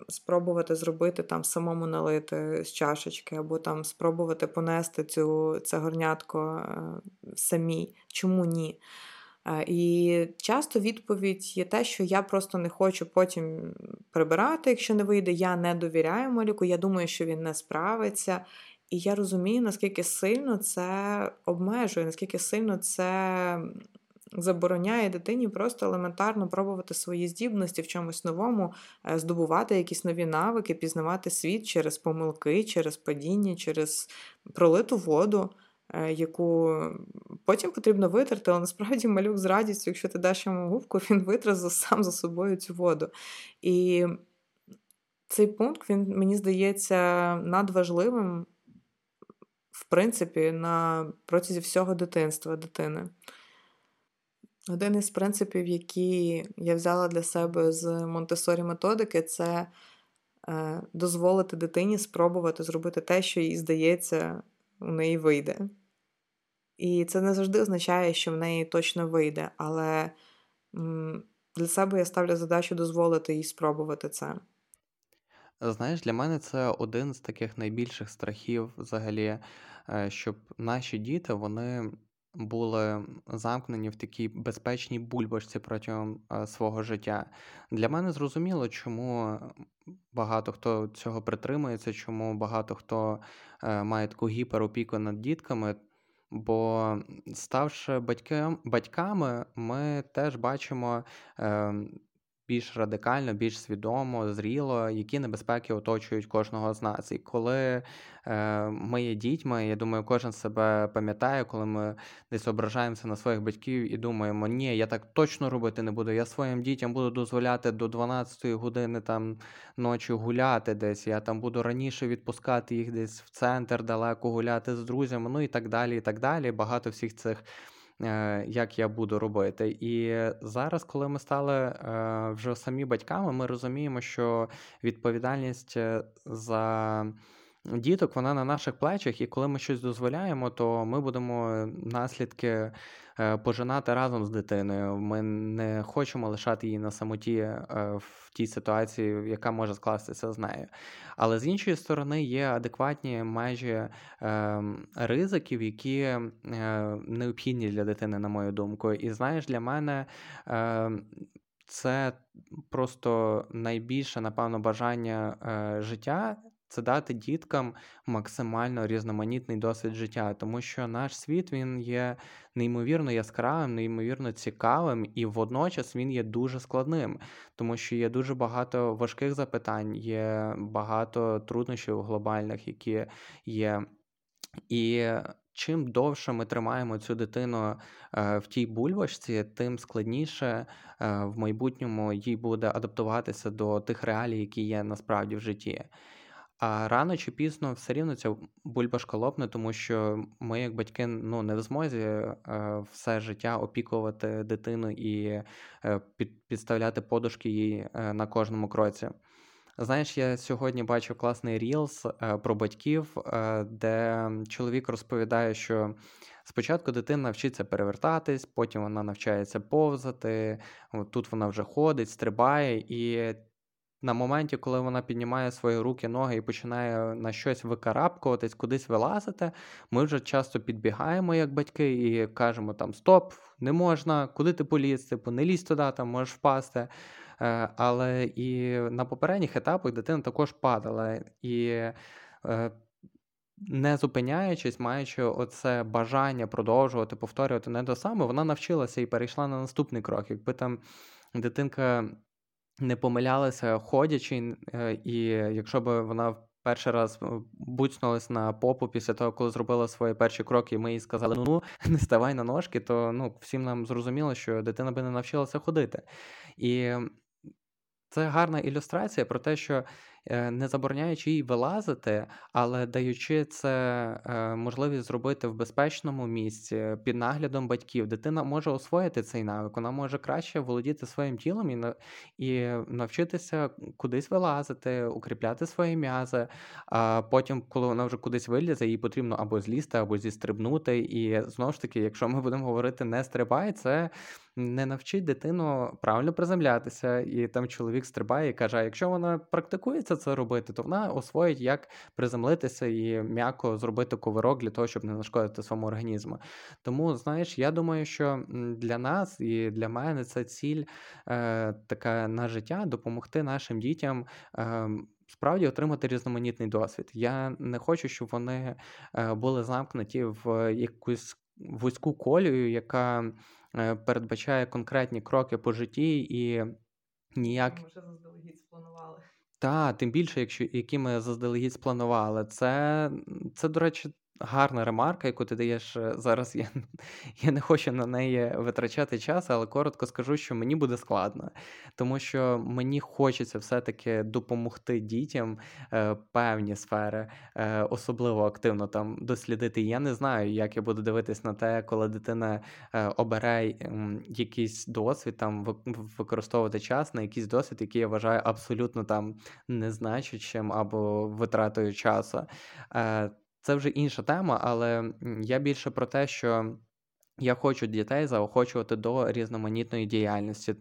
спробувати зробити там самому налити з чашечки, або там спробувати понести цю це горнятко е, самій. Чому ні? І часто відповідь є те, що я просто не хочу потім прибирати, якщо не вийде, я не довіряю малюку, я думаю, що він не справиться. І я розумію, наскільки сильно це обмежує, наскільки сильно це забороняє дитині просто елементарно пробувати свої здібності в чомусь новому, е, здобувати якісь нові навики, пізнавати світ через помилки, через падіння, через пролиту воду. Е, яку потім потрібно витерти, але насправді малюк з радістю, якщо ти даш йому губку, він витре сам за собою цю воду. І цей пункт, він, мені здається, надважливим, в принципі, на протязі всього дитинства дитини. Один із принципів, які я взяла для себе з Монтесорі методики, це е, дозволити дитині спробувати зробити те, що їй здається, у неї вийде. І це не завжди означає, що в неї точно вийде, але для себе я ставлю задачу дозволити їй спробувати це. Знаєш, для мене це один з таких найбільших страхів взагалі, е, щоб наші діти вони були замкнені в такій безпечній бульбашці протягом е, свого життя. Для мене зрозуміло, чому багато хто цього притримується, чому багато хто е, має таку гіперопіку над дітками. Бо ставши батькам, батьками, ми теж бачимо е, більш радикально, більш свідомо, зріло, які небезпеки оточують кожного з нас. І коли е, ми є дітьми, я думаю, кожен себе пам'ятає, коли ми десь ображаємося на своїх батьків і думаємо, ні, я так точно робити не буду. Я своїм дітям буду дозволяти до 12 години там ночі гуляти десь. Я там буду раніше відпускати їх десь в центр далеко гуляти з друзями, ну і так далі. і так далі. Багато всіх цих. Е, як я буду робити. І зараз, коли ми стали е, вже самі батьками, ми розуміємо, що відповідальність е, за діток вона на наших плечах, і коли ми щось дозволяємо, то ми будемо наслідки Е, пожинати разом з дитиною. Ми не хочемо лишати її на самоті е, в тій ситуації, яка може скластися з нею. Але з іншої сторони є адекватні межі ризиків, які е, необхідні для дитини, на мою думку. І знаєш, для мене. Це просто найбільше, напевно, бажання е, життя це дати діткам максимально різноманітний досвід життя, тому що наш світ він є неймовірно яскравим, неймовірно цікавим, і водночас він є дуже складним, тому що є дуже багато важких запитань, є багато труднощів глобальних, які є. І чим довше ми тримаємо цю дитину е, в тій бульбашці, тим складніше е, в майбутньому їй буде адаптуватися до тих реалій, які є насправді в житті. А рано чи пізно все рівно ця бульбашка лопне, тому що ми, як батьки, ну не в змозі е, все життя опікувати дитину і е, під, підставляти подушки їй е, на кожному кроці. Знаєш, я сьогодні бачив класний рілс е, про батьків, е, де чоловік розповідає, що спочатку дитина вчиться перевертатись, потім вона навчається повзати, тут вона вже ходить, стрибає, і на моменті, коли вона піднімає свої руки, ноги і починає на щось викарабкуватись, кудись вилазити, ми вже часто підбігаємо як батьки і кажемо там стоп, не можна, куди ти поліз, типу, не лізь туди, там можеш впасти. Е, але і на попередніх етапах дитина також падала. І е, не зупиняючись, маючи оце бажання продовжувати, повторювати не до саме, вона навчилася і перейшла на наступний крок. Якби там дитинка не помилялася ходячи, е, і якщо б вона перший раз е, буцнулась на попу після того, коли зробила свої перші кроки, і ми їй сказали, ну ну не ставай на ножки, то ну всім нам зрозуміло, що дитина би не навчилася ходити. І це гарна ілюстрація про те, що не забороняючи їй вилазити, але даючи це е, можливість зробити в безпечному місці під наглядом батьків, дитина може освоїти цей навик, вона може краще володіти своїм тілом і і навчитися кудись вилазити, укріпляти свої м'язи. А потім, коли вона вже кудись вилізе, їй потрібно або злізти, або зістрибнути. І знову ж таки, якщо ми будемо говорити не стрибай, це не навчить дитину правильно приземлятися, і там чоловік стрибає і каже: якщо вона практикується це робити, то вона освоїть, як приземлитися і м'яко зробити ковирок для того, щоб не нашкодити своєму організму. Тому, знаєш, я думаю, що для нас і для мене це ціль е, така на життя допомогти нашим дітям. Е, Справді отримати різноманітний досвід. Я не хочу, щоб вони е, були замкнуті в якусь вузьку колію, яка Е, передбачає конкретні кроки по житті і ніяк. Ми вже заздалегідь спланували. Так, тим більше, якщо які ми заздалегідь спланували. Це, це, до речі, гарна ремарка, яку ти даєш е, зараз. Я я не хочу на неї витрачати час, але коротко скажу, що мені буде складно, тому що мені хочеться все-таки допомогти дітям е, певні сфери, е, особливо активно там дослідити. Я не знаю, як я буду дивитись на те, коли дитина е, обере якийсь досвід, там використовувати час на якийсь досвід, який я вважаю абсолютно там незначущим або витратою часу. Е, це вже інша тема, але я більше про те, що я хочу дітей заохочувати до різноманітної діяльності.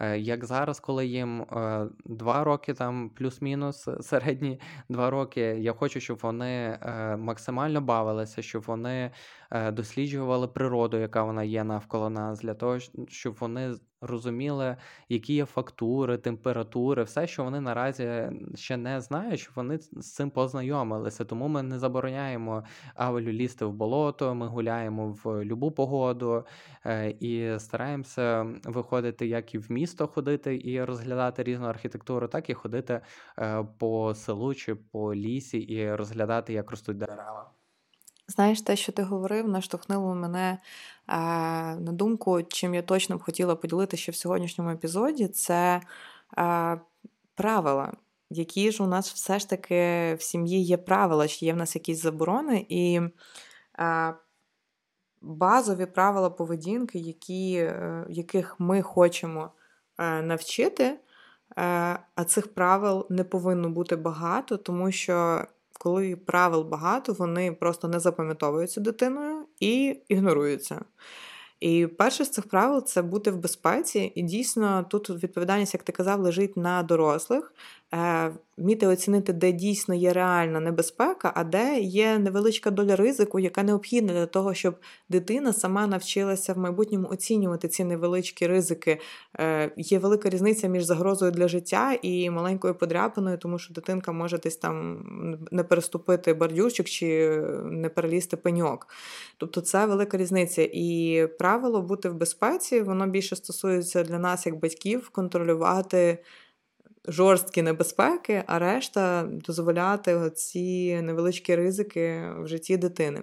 Е, як зараз, коли їм е, два роки, там плюс-мінус середні два роки, я хочу, щоб вони е, максимально бавилися, щоб вони досліджували природу, яка вона є навколо нас, для того, щоб вони розуміли, які є фактури, температури, все, що вони наразі ще не знають, щоб вони з цим познайомилися. Тому ми не забороняємо авелю лізти в болото, ми гуляємо в любу погоду е, і стараємося виходити як і в місто ходити і розглядати різну архітектуру, так і ходити е, по селу чи по лісі і розглядати, як ростуть дерева. Знаєш, те, що ти говорив, наштовхнуло мене е, на думку, чим я точно б хотіла поділитися в сьогоднішньому епізоді, це е, правила. Які ж у нас все ж таки в сім'ї є правила, чи є в нас якісь заборони, і е, базові правила поведінки, які, е, яких ми хочемо е, навчити, е, а цих правил не повинно бути багато, тому що коли правил багато, вони просто не запам'ятовуються дитиною і ігноруються. І перше з цих правил це бути в безпеці, і дійсно тут відповідальність, як ти казав, лежить на дорослих. Е, вміти оцінити, де дійсно є реальна небезпека, а де є невеличка доля ризику, яка необхідна для того, щоб дитина сама навчилася в майбутньому оцінювати ці невеличкі ризики. Е, є велика різниця між загрозою для життя і маленькою подряпиною, тому що дитинка може десь там не переступити бордюрчик чи не перелізти пеньок. Тобто це велика різниця. І правило бути в безпеці, воно більше стосується для нас, як батьків, контролювати жорсткі небезпеки, а решта дозволяти ці невеличкі ризики в житті дитини.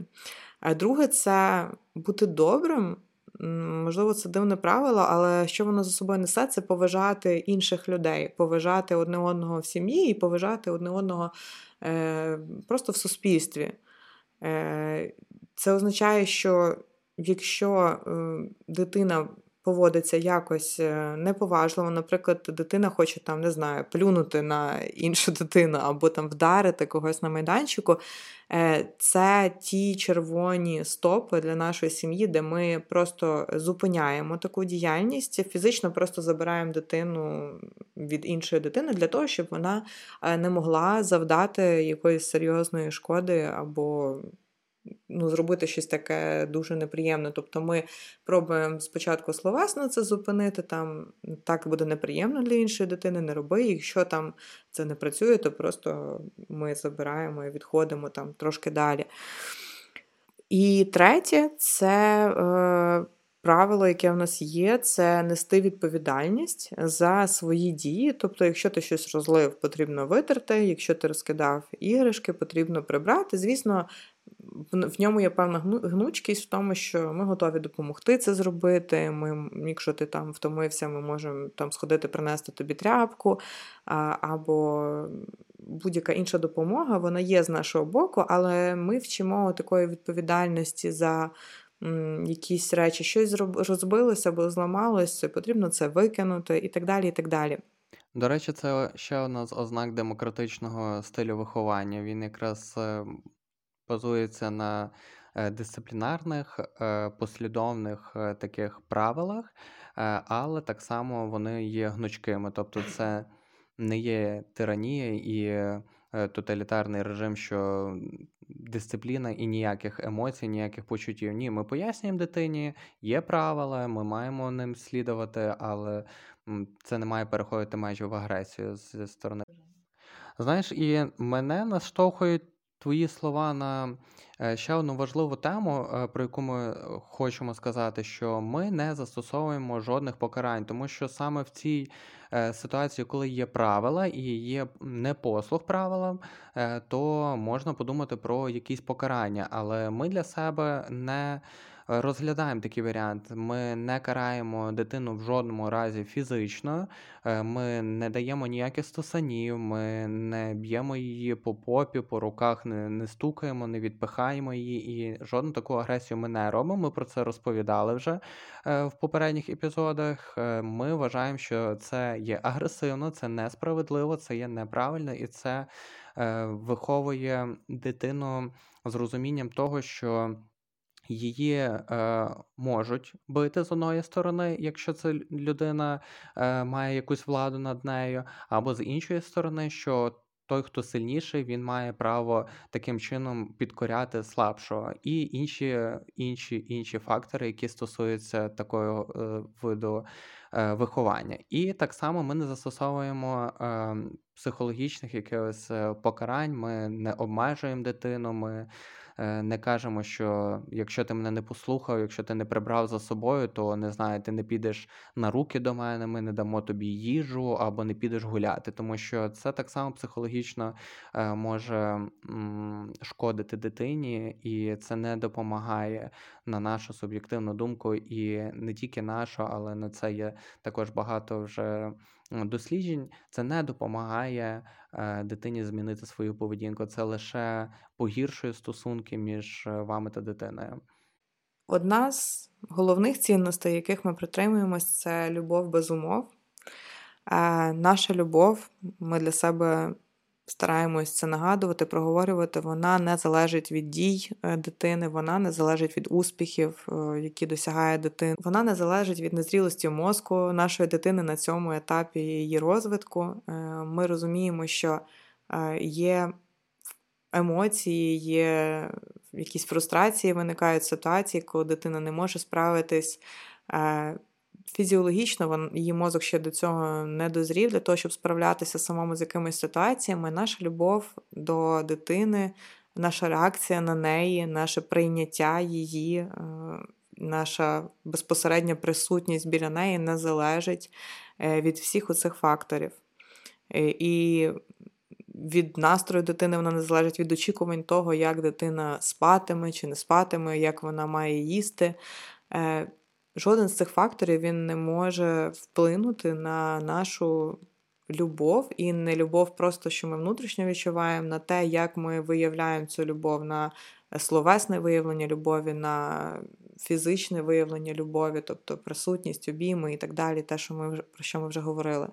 А друге, це бути добрим. Можливо, це дивне правило, але що воно за собою несе, це поважати інших людей, поважати одне одного в сім'ї і поважати одне одного е, просто в суспільстві. Е, Це означає, що якщо е, дитина поводиться якось е, неповажливо. Наприклад, дитина хоче там, не знаю, плюнути на іншу дитину або там вдарити когось на майданчику. Е, це ті червоні стопи для нашої сім'ї, де ми просто зупиняємо таку діяльність, фізично просто забираємо дитину від іншої дитини для того, щоб вона е, не могла завдати якоїсь серйозної шкоди або ну, зробити щось таке дуже неприємне. Тобто ми пробуємо спочатку словесно це зупинити, там так буде неприємно для іншої дитини, не роби. Якщо там це не працює, то просто ми забираємо і відходимо там трошки далі. І третє це. Е, Правило, яке в нас є, це нести відповідальність за свої дії. Тобто, якщо ти щось розлив, потрібно витерти, якщо ти розкидав іграшки, потрібно прибрати. Звісно, в ньому є певна гнучкість в тому, що ми готові допомогти це зробити. Ми, Якщо ти там втомився, ми можемо там сходити, принести тобі тряпку або будь-яка інша допомога, вона є з нашого боку, але ми вчимо такої відповідальності за якісь речі, щось розбилося або зламалося, потрібно це викинути і так далі. і так далі. До речі, це ще одна з ознак демократичного стилю виховання. Він якраз е, базується на е, дисциплінарних, е, послідовних таких правилах, але так само вони є гнучкими. Тобто, це не є тиранія і тоталітарний режим, що дисципліна і ніяких емоцій, ніяких почуттів. Ні, ми пояснюємо дитині, є правила, ми маємо ним слідувати, але це не має переходити майже в агресію зі сторони. Знаєш, і мене наштовхують твої слова на е, ще одну важливу тему, е, про яку ми хочемо сказати, що ми не застосовуємо жодних покарань, тому що саме в цій е, ситуації, коли є правила і є непослух правилам, то можна подумати про якісь покарання, але ми для себе не розглядаємо такий варіант. Ми не караємо дитину в жодному разі фізично, е, ми не даємо ніяких стосанів, ми не б'ємо її по попі, по руках, не, не стукаємо, не відпихаємо її, і жодну таку агресію ми не робимо. Ми про це розповідали вже е, в попередніх епізодах. Е, ми вважаємо, що це є агресивно, це несправедливо, це є неправильно і це виховує дитину з розумінням того, що. Її е, можуть бити з одної сторони, якщо це людина е, має якусь владу над нею, або з іншої сторони, що той, хто сильніший, він має право таким чином підкоряти слабшого, і інші інші, інші фактори, які стосуються такого е, виду е, виховання. І так само ми не застосовуємо е, психологічних якихось е, покарань, ми не обмежуємо дитину. ми не кажемо, що якщо ти мене не послухав, якщо ти не прибрав за собою, то не знаю, ти не підеш на руки до мене, ми не дамо тобі їжу або не підеш гуляти, тому що це так само психологічно е, може шкодити дитині, і це не допомагає на нашу суб'єктивну думку, і не тільки нашу, але на це є також багато вже досліджень. Це не допомагає е, дитині змінити свою поведінку. Це лише погіршує стосунки між е, вами та дитиною. Одна з головних цінностей, яких ми притримуємось, це любов без умов. Е, наша любов, ми для себе стараємось це нагадувати, проговорювати, вона не залежить від дій е, дитини, вона не залежить від успіхів, е, які досягає дитина. Вона не залежить від незрілості мозку нашої дитини на цьому етапі її розвитку. Е, ми розуміємо, що є емоції, є якісь фрустрації, виникають ситуації, коли дитина не може справитись фізіологічно її мозок ще до цього не дозрів для того, щоб справлятися самому з якимись ситуаціями. Наша любов до дитини, наша реакція на неї, наше прийняття її, е, наша безпосередня присутність біля неї не залежить е, від всіх оцих факторів. Е, і від настрою дитини вона не залежить від очікувань того, як дитина спатиме чи не спатиме, як вона має їсти. Жоден з цих факторів він не може вплинути на нашу любов і не любов, просто що ми внутрішньо відчуваємо, на те, як ми виявляємо цю любов, на словесне виявлення любові, на фізичне виявлення любові, тобто присутність, обійми і так далі, те, що ми про що ми вже говорили.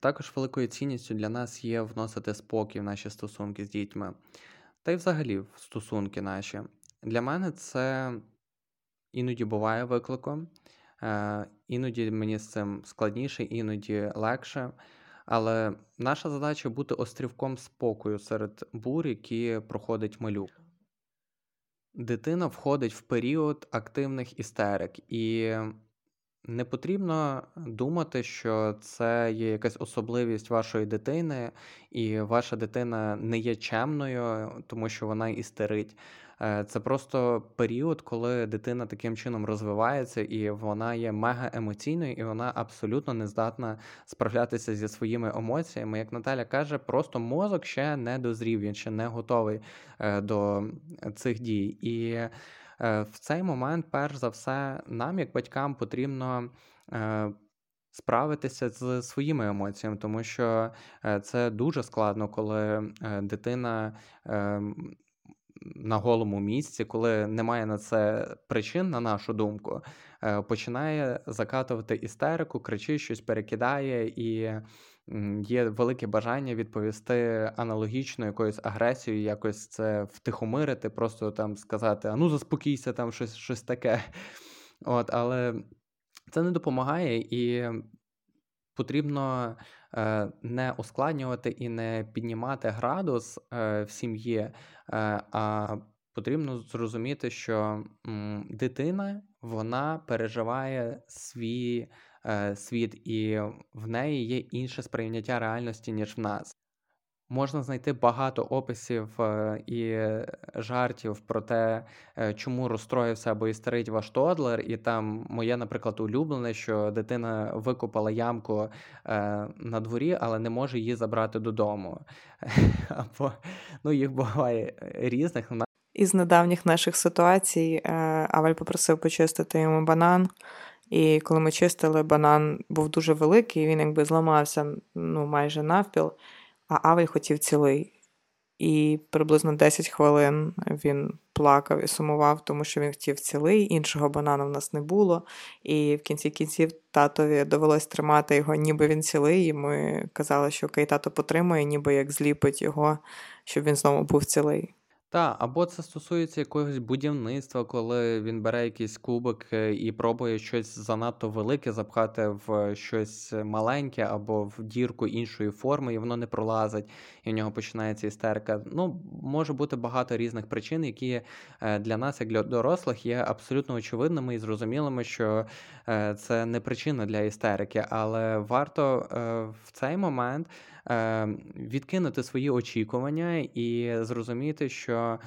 Також великою цінністю для нас є вносити спокій в наші стосунки з дітьми, та й взагалі в стосунки наші. Для мене це Іноді буває викликом, е, іноді мені з цим складніше, іноді легше. Але наша задача бути острівком спокою серед бур, які проходить малюк. Дитина входить в період активних істерик, і не потрібно думати, що це є якась особливість вашої дитини, і ваша дитина не є чемною, тому що вона істерить. Е, це просто період, коли дитина таким чином розвивається, і вона є мега емоційною, і вона абсолютно не здатна справлятися зі своїми емоціями. Як Наталя каже, просто мозок ще не дозрів, він ще не готовий е, до цих дій. І е, в цей момент, перш за все, нам, як батькам, потрібно. Справитися з своїми емоціями, тому що це дуже складно, коли дитина ем, на голому місці, коли немає на це причин, на нашу думку, е, починає закатувати істерику, кричить, щось перекидає, і є велике бажання відповісти аналогічно якоюсь агресією, якось це втихомирити, просто там сказати: а ну заспокійся, там щось щось таке. От, Але це не допомагає і потрібно е, не ускладнювати і не піднімати градус е, в сім'ї, а потрібно зрозуміти, що дитина вона переживає свій світ, і в неї є інше сприйняття реальності, ніж в нас. Можна знайти багато описів е, і жартів про те, е, чому розстроївся або істерить ваш тодлер, і там моє, наприклад, улюблене, що дитина викопала ямку е, на дворі, але не може її забрати додому. Або ну, їх буває різних. Із недавніх наших ситуацій Авель попросив почистити йому банан. І коли ми чистили, банан був дуже великий, він якби зламався ну, майже навпіл а Авель хотів цілий. І приблизно 10 хвилин він плакав і сумував, тому що він хотів цілий, іншого банана в нас не було. І в кінці кінців татові довелось тримати його, ніби він цілий. І ми казали, що окей, тато потримує, ніби як зліпить його, щоб він знову був цілий. Так, або це стосується якогось будівництва, коли він бере якийсь кубик е, і пробує щось занадто велике запхати в щось маленьке або в дірку іншої форми, і воно не пролазить, і в нього починається істерика. Ну, може бути багато різних причин, які е, для нас, як для дорослих, є абсолютно очевидними і зрозумілими, що е, це не причина для істерики, але варто в цей момент. Ем, відкинути свої очікування і зрозуміти, що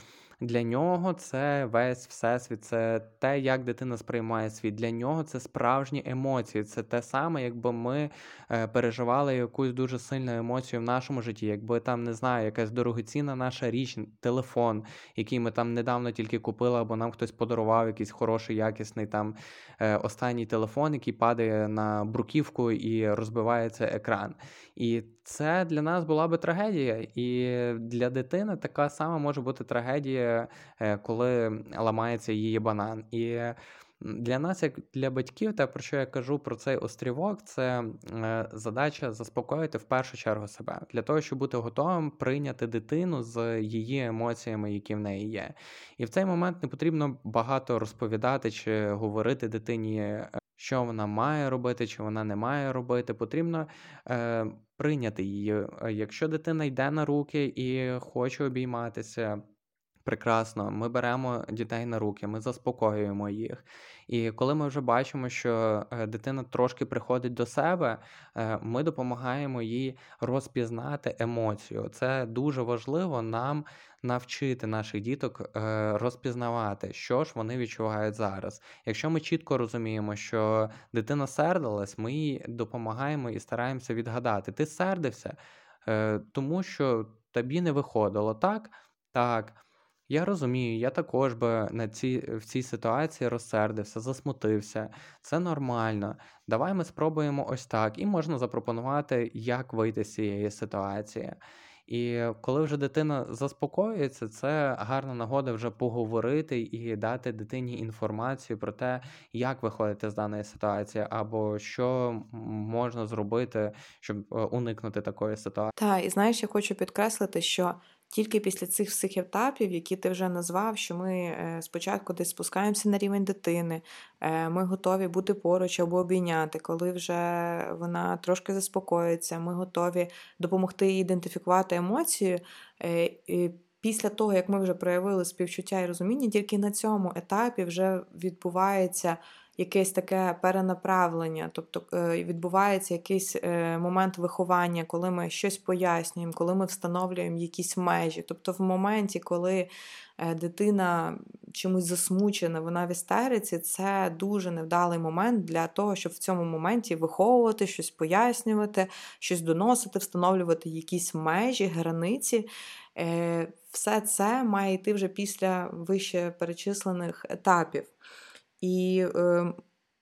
для нього це весь всесвіт, це те, як дитина сприймає світ. Для нього це справжні емоції. Це те саме, якби ми е, переживали якусь дуже сильну емоцію в нашому житті, якби там не знаю, якась дорогоцінна наша річ, телефон, який ми там недавно тільки купили, або нам хтось подарував, якийсь хороший, якісний там е, останній телефон, який падає на бруківку і розбивається екран. І це для нас була би трагедія, і для дитини така сама може бути трагедія, е, коли ламається її банан. І для нас, як для батьків, те, про що я кажу про цей острівок, це е, задача заспокоїти в першу чергу себе для того, щоб бути готовим прийняти дитину з її емоціями, які в неї є. І в цей момент не потрібно багато розповідати чи говорити дитині. Е, що вона має робити, чи вона не має робити, потрібно е, прийняти її. Якщо дитина йде на руки і хоче обійматися, прекрасно, ми беремо дітей на руки, ми заспокоюємо їх. І коли ми вже бачимо, що е, дитина трошки приходить до себе, е, ми допомагаємо їй розпізнати емоцію. Це дуже важливо нам навчити наших діток е, розпізнавати, що ж вони відчувають зараз. Якщо ми чітко розуміємо, що дитина сердилась, ми їй допомагаємо і стараємося відгадати. Ти сердився, тому що тобі не виходило так, так. Я розумію, я також би на ці, в цій ситуації розсердився, засмутився. Це нормально. Давай ми спробуємо ось так. І можна запропонувати, як вийти з цієї ситуації. І коли вже дитина заспокоюється, це гарна нагода вже поговорити і дати дитині інформацію про те, як виходити з даної ситуації, або що можна зробити, щоб е, уникнути такої ситуації. Так, і знаєш, я хочу підкреслити, що тільки після цих всіх етапів, які ти вже назвав, що ми е, спочатку десь спускаємося на рівень дитини, е, ми готові бути поруч або обійняти, коли вже вона трошки заспокоїться, ми готові допомогти їй ідентифікувати емоції. Е, Після того, як ми вже проявили співчуття і розуміння, тільки на цьому етапі вже відбувається якесь таке перенаправлення, тобто е, відбувається якийсь е, момент виховання, коли ми щось пояснюємо, коли ми встановлюємо якісь межі. Тобто, в моменті, коли е, дитина чомусь засмучена, вона в істериці, це дуже невдалий момент для того, щоб в цьому моменті виховувати, щось пояснювати, щось доносити, встановлювати якісь межі, границі. Все це має йти вже після вище перечислених етапів. І е,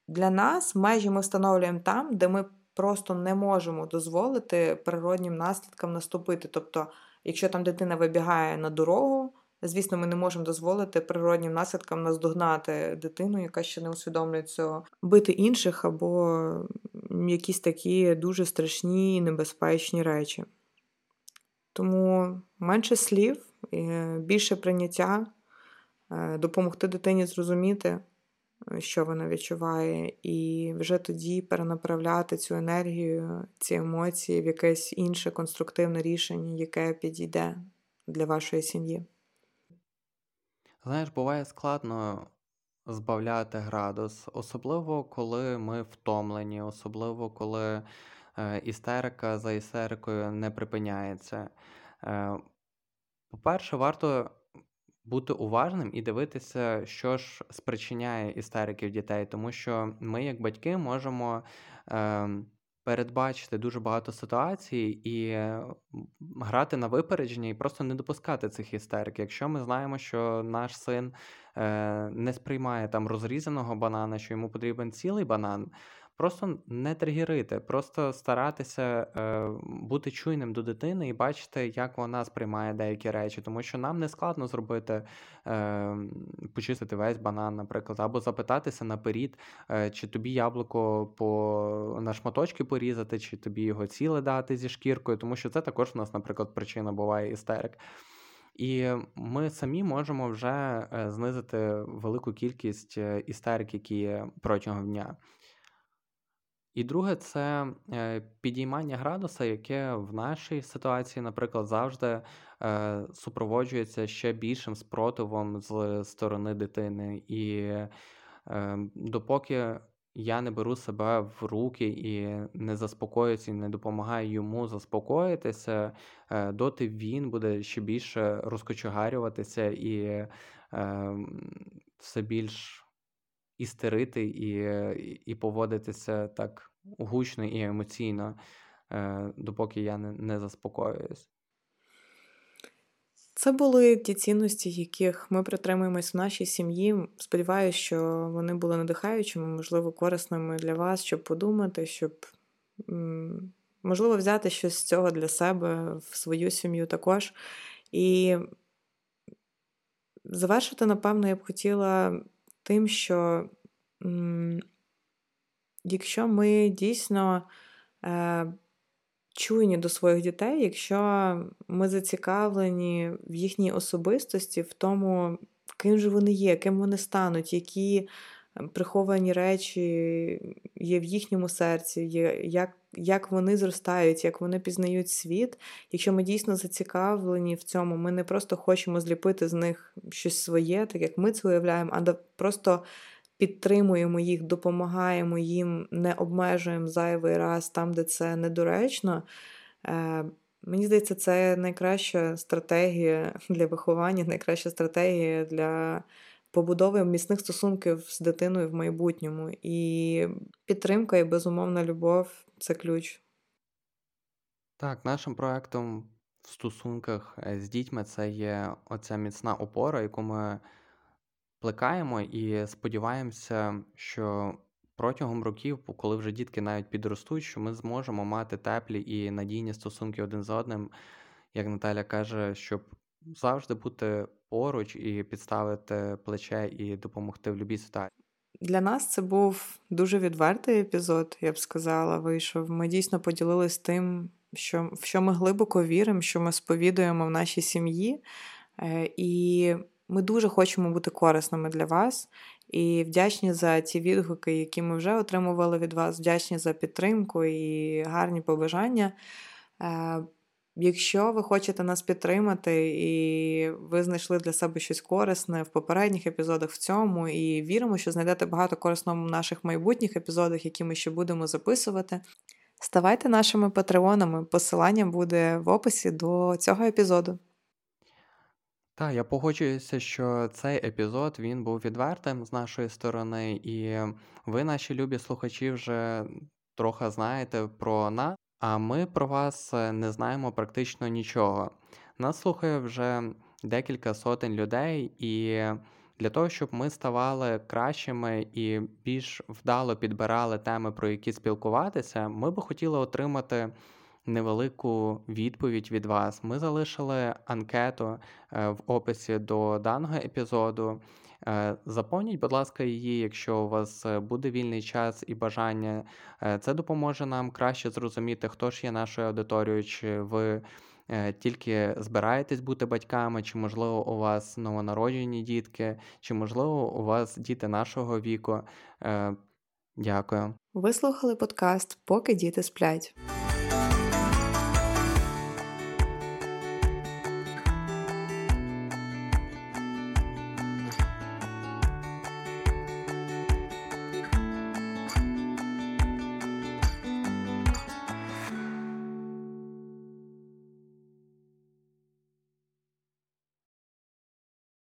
для нас межі ми встановлюємо там, де ми просто не можемо дозволити природнім наслідкам наступити. Тобто, якщо там дитина вибігає на дорогу, звісно, ми не можемо дозволити природнім наслідкам наздогнати дитину, яка ще не усвідомлює цього, бити інших або якісь такі дуже страшні і небезпечні речі. Тому менше слів, більше прийняття, е, допомогти дитині зрозуміти, що вона відчуває, і вже тоді перенаправляти цю енергію, ці емоції в якесь інше конструктивне рішення, яке підійде для вашої сім'ї. Знаєш, буває складно збавляти градус, особливо коли ми втомлені, особливо коли е, істерика за істерикою не припиняється. Е, по-перше, варто бути уважним і дивитися, що ж спричиняє істериків дітей, тому що ми, як батьки, можемо е, передбачити дуже багато ситуацій і грати на випередження і просто не допускати цих істерик. Якщо ми знаємо, що наш син е, не сприймає там розрізаного банана, що йому потрібен цілий банан. Просто не тригерити, просто старатися е, бути чуйним до дитини і бачити, як вона сприймає деякі речі, тому що нам не складно зробити, е, почистити весь банан, наприклад, або запитатися наперед, е, чи тобі яблуко по на шматочки порізати, чи тобі його ціле дати зі шкіркою, тому що це також у нас, наприклад, причина буває істерик. І ми самі можемо вже е, знизити велику кількість е, істерик, які є протягом дня. І друге, це е, підіймання градуса, яке в нашій ситуації, наприклад, завжди е, супроводжується ще більшим спротивом з сторони дитини. І е, допоки я не беру себе в руки і не заспокоюся, і не допомагаю йому заспокоїтися, доти він буде ще більше розкочегарюватися і все більш істерити і і поводитися так гучно і емоційно, е, допоки я не, не заспокоююсь. Це були ті цінності, яких ми притримуємось в нашій сім'ї. Сподіваюся, що вони були надихаючими, можливо, корисними для вас, щоб подумати, щоб, можливо, взяти щось з цього для себе в свою сім'ю також. І завершити, напевно, я б хотіла тим, що якщо ми дійсно е, чуйні до своїх дітей, якщо ми зацікавлені в їхній особистості, в тому, ким же вони є, ким вони стануть, які приховані речі є в їхньому серці, є, як як вони зростають, як вони пізнають світ. Якщо ми дійсно зацікавлені в цьому, ми не просто хочемо зліпити з них щось своє, так як ми це уявляємо, а просто підтримуємо їх, допомагаємо їм, не обмежуємо зайвий раз там, де це недоречно. Е, мені здається, це найкраща стратегія для виховання, найкраща стратегія для побудови міцних стосунків з дитиною в майбутньому. І підтримка і безумовна любов це ключ. Так, нашим проектом в стосунках е, з дітьми це є оця міцна опора, яку ми плекаємо і сподіваємося, що протягом років, коли вже дітки навіть підростуть, що ми зможемо мати теплі і надійні стосунки один з одним, як Наталя каже, щоб завжди бути поруч і підставити плече і допомогти в любій ситуації. Для нас це був дуже відвертий епізод, я б сказала, вийшов. Ми дійсно поділились тим, що, в що ми глибоко віримо, що ми сповідуємо в нашій сім'ї. Е, і ми дуже хочемо бути корисними для вас і вдячні за ті відгуки, які ми вже отримували від вас, вдячні за підтримку і гарні побажання. Якщо ви хочете нас підтримати, і ви знайшли для себе щось корисне в попередніх епізодах в цьому, і віримо, що знайдете багато корисного в наших майбутніх епізодах, які ми ще будемо записувати. Ставайте нашими патреонами. Посилання буде в описі до цього епізоду. Так, я погоджуюся, що цей епізод він був відвертим з нашої сторони, і ви, наші любі слухачі, вже трохи знаєте про нас, а ми про вас е, не знаємо практично нічого. Нас слухає вже декілька сотень людей, і для того, щоб ми ставали кращими і більш вдало підбирали теми, про які спілкуватися, ми би хотіли отримати невелику відповідь від вас. Ми залишили анкету е, в описі до даного епізоду. Е, заповніть, будь ласка, її, якщо у вас е, буде вільний час і бажання. Це допоможе нам краще зрозуміти, хто ж є нашою аудиторією, чи ви тільки збираєтесь бути батьками, чи, можливо, у вас новонароджені дітки, чи, можливо, у вас діти нашого віку. Дякую. Ви слухали подкаст Поки діти сплять.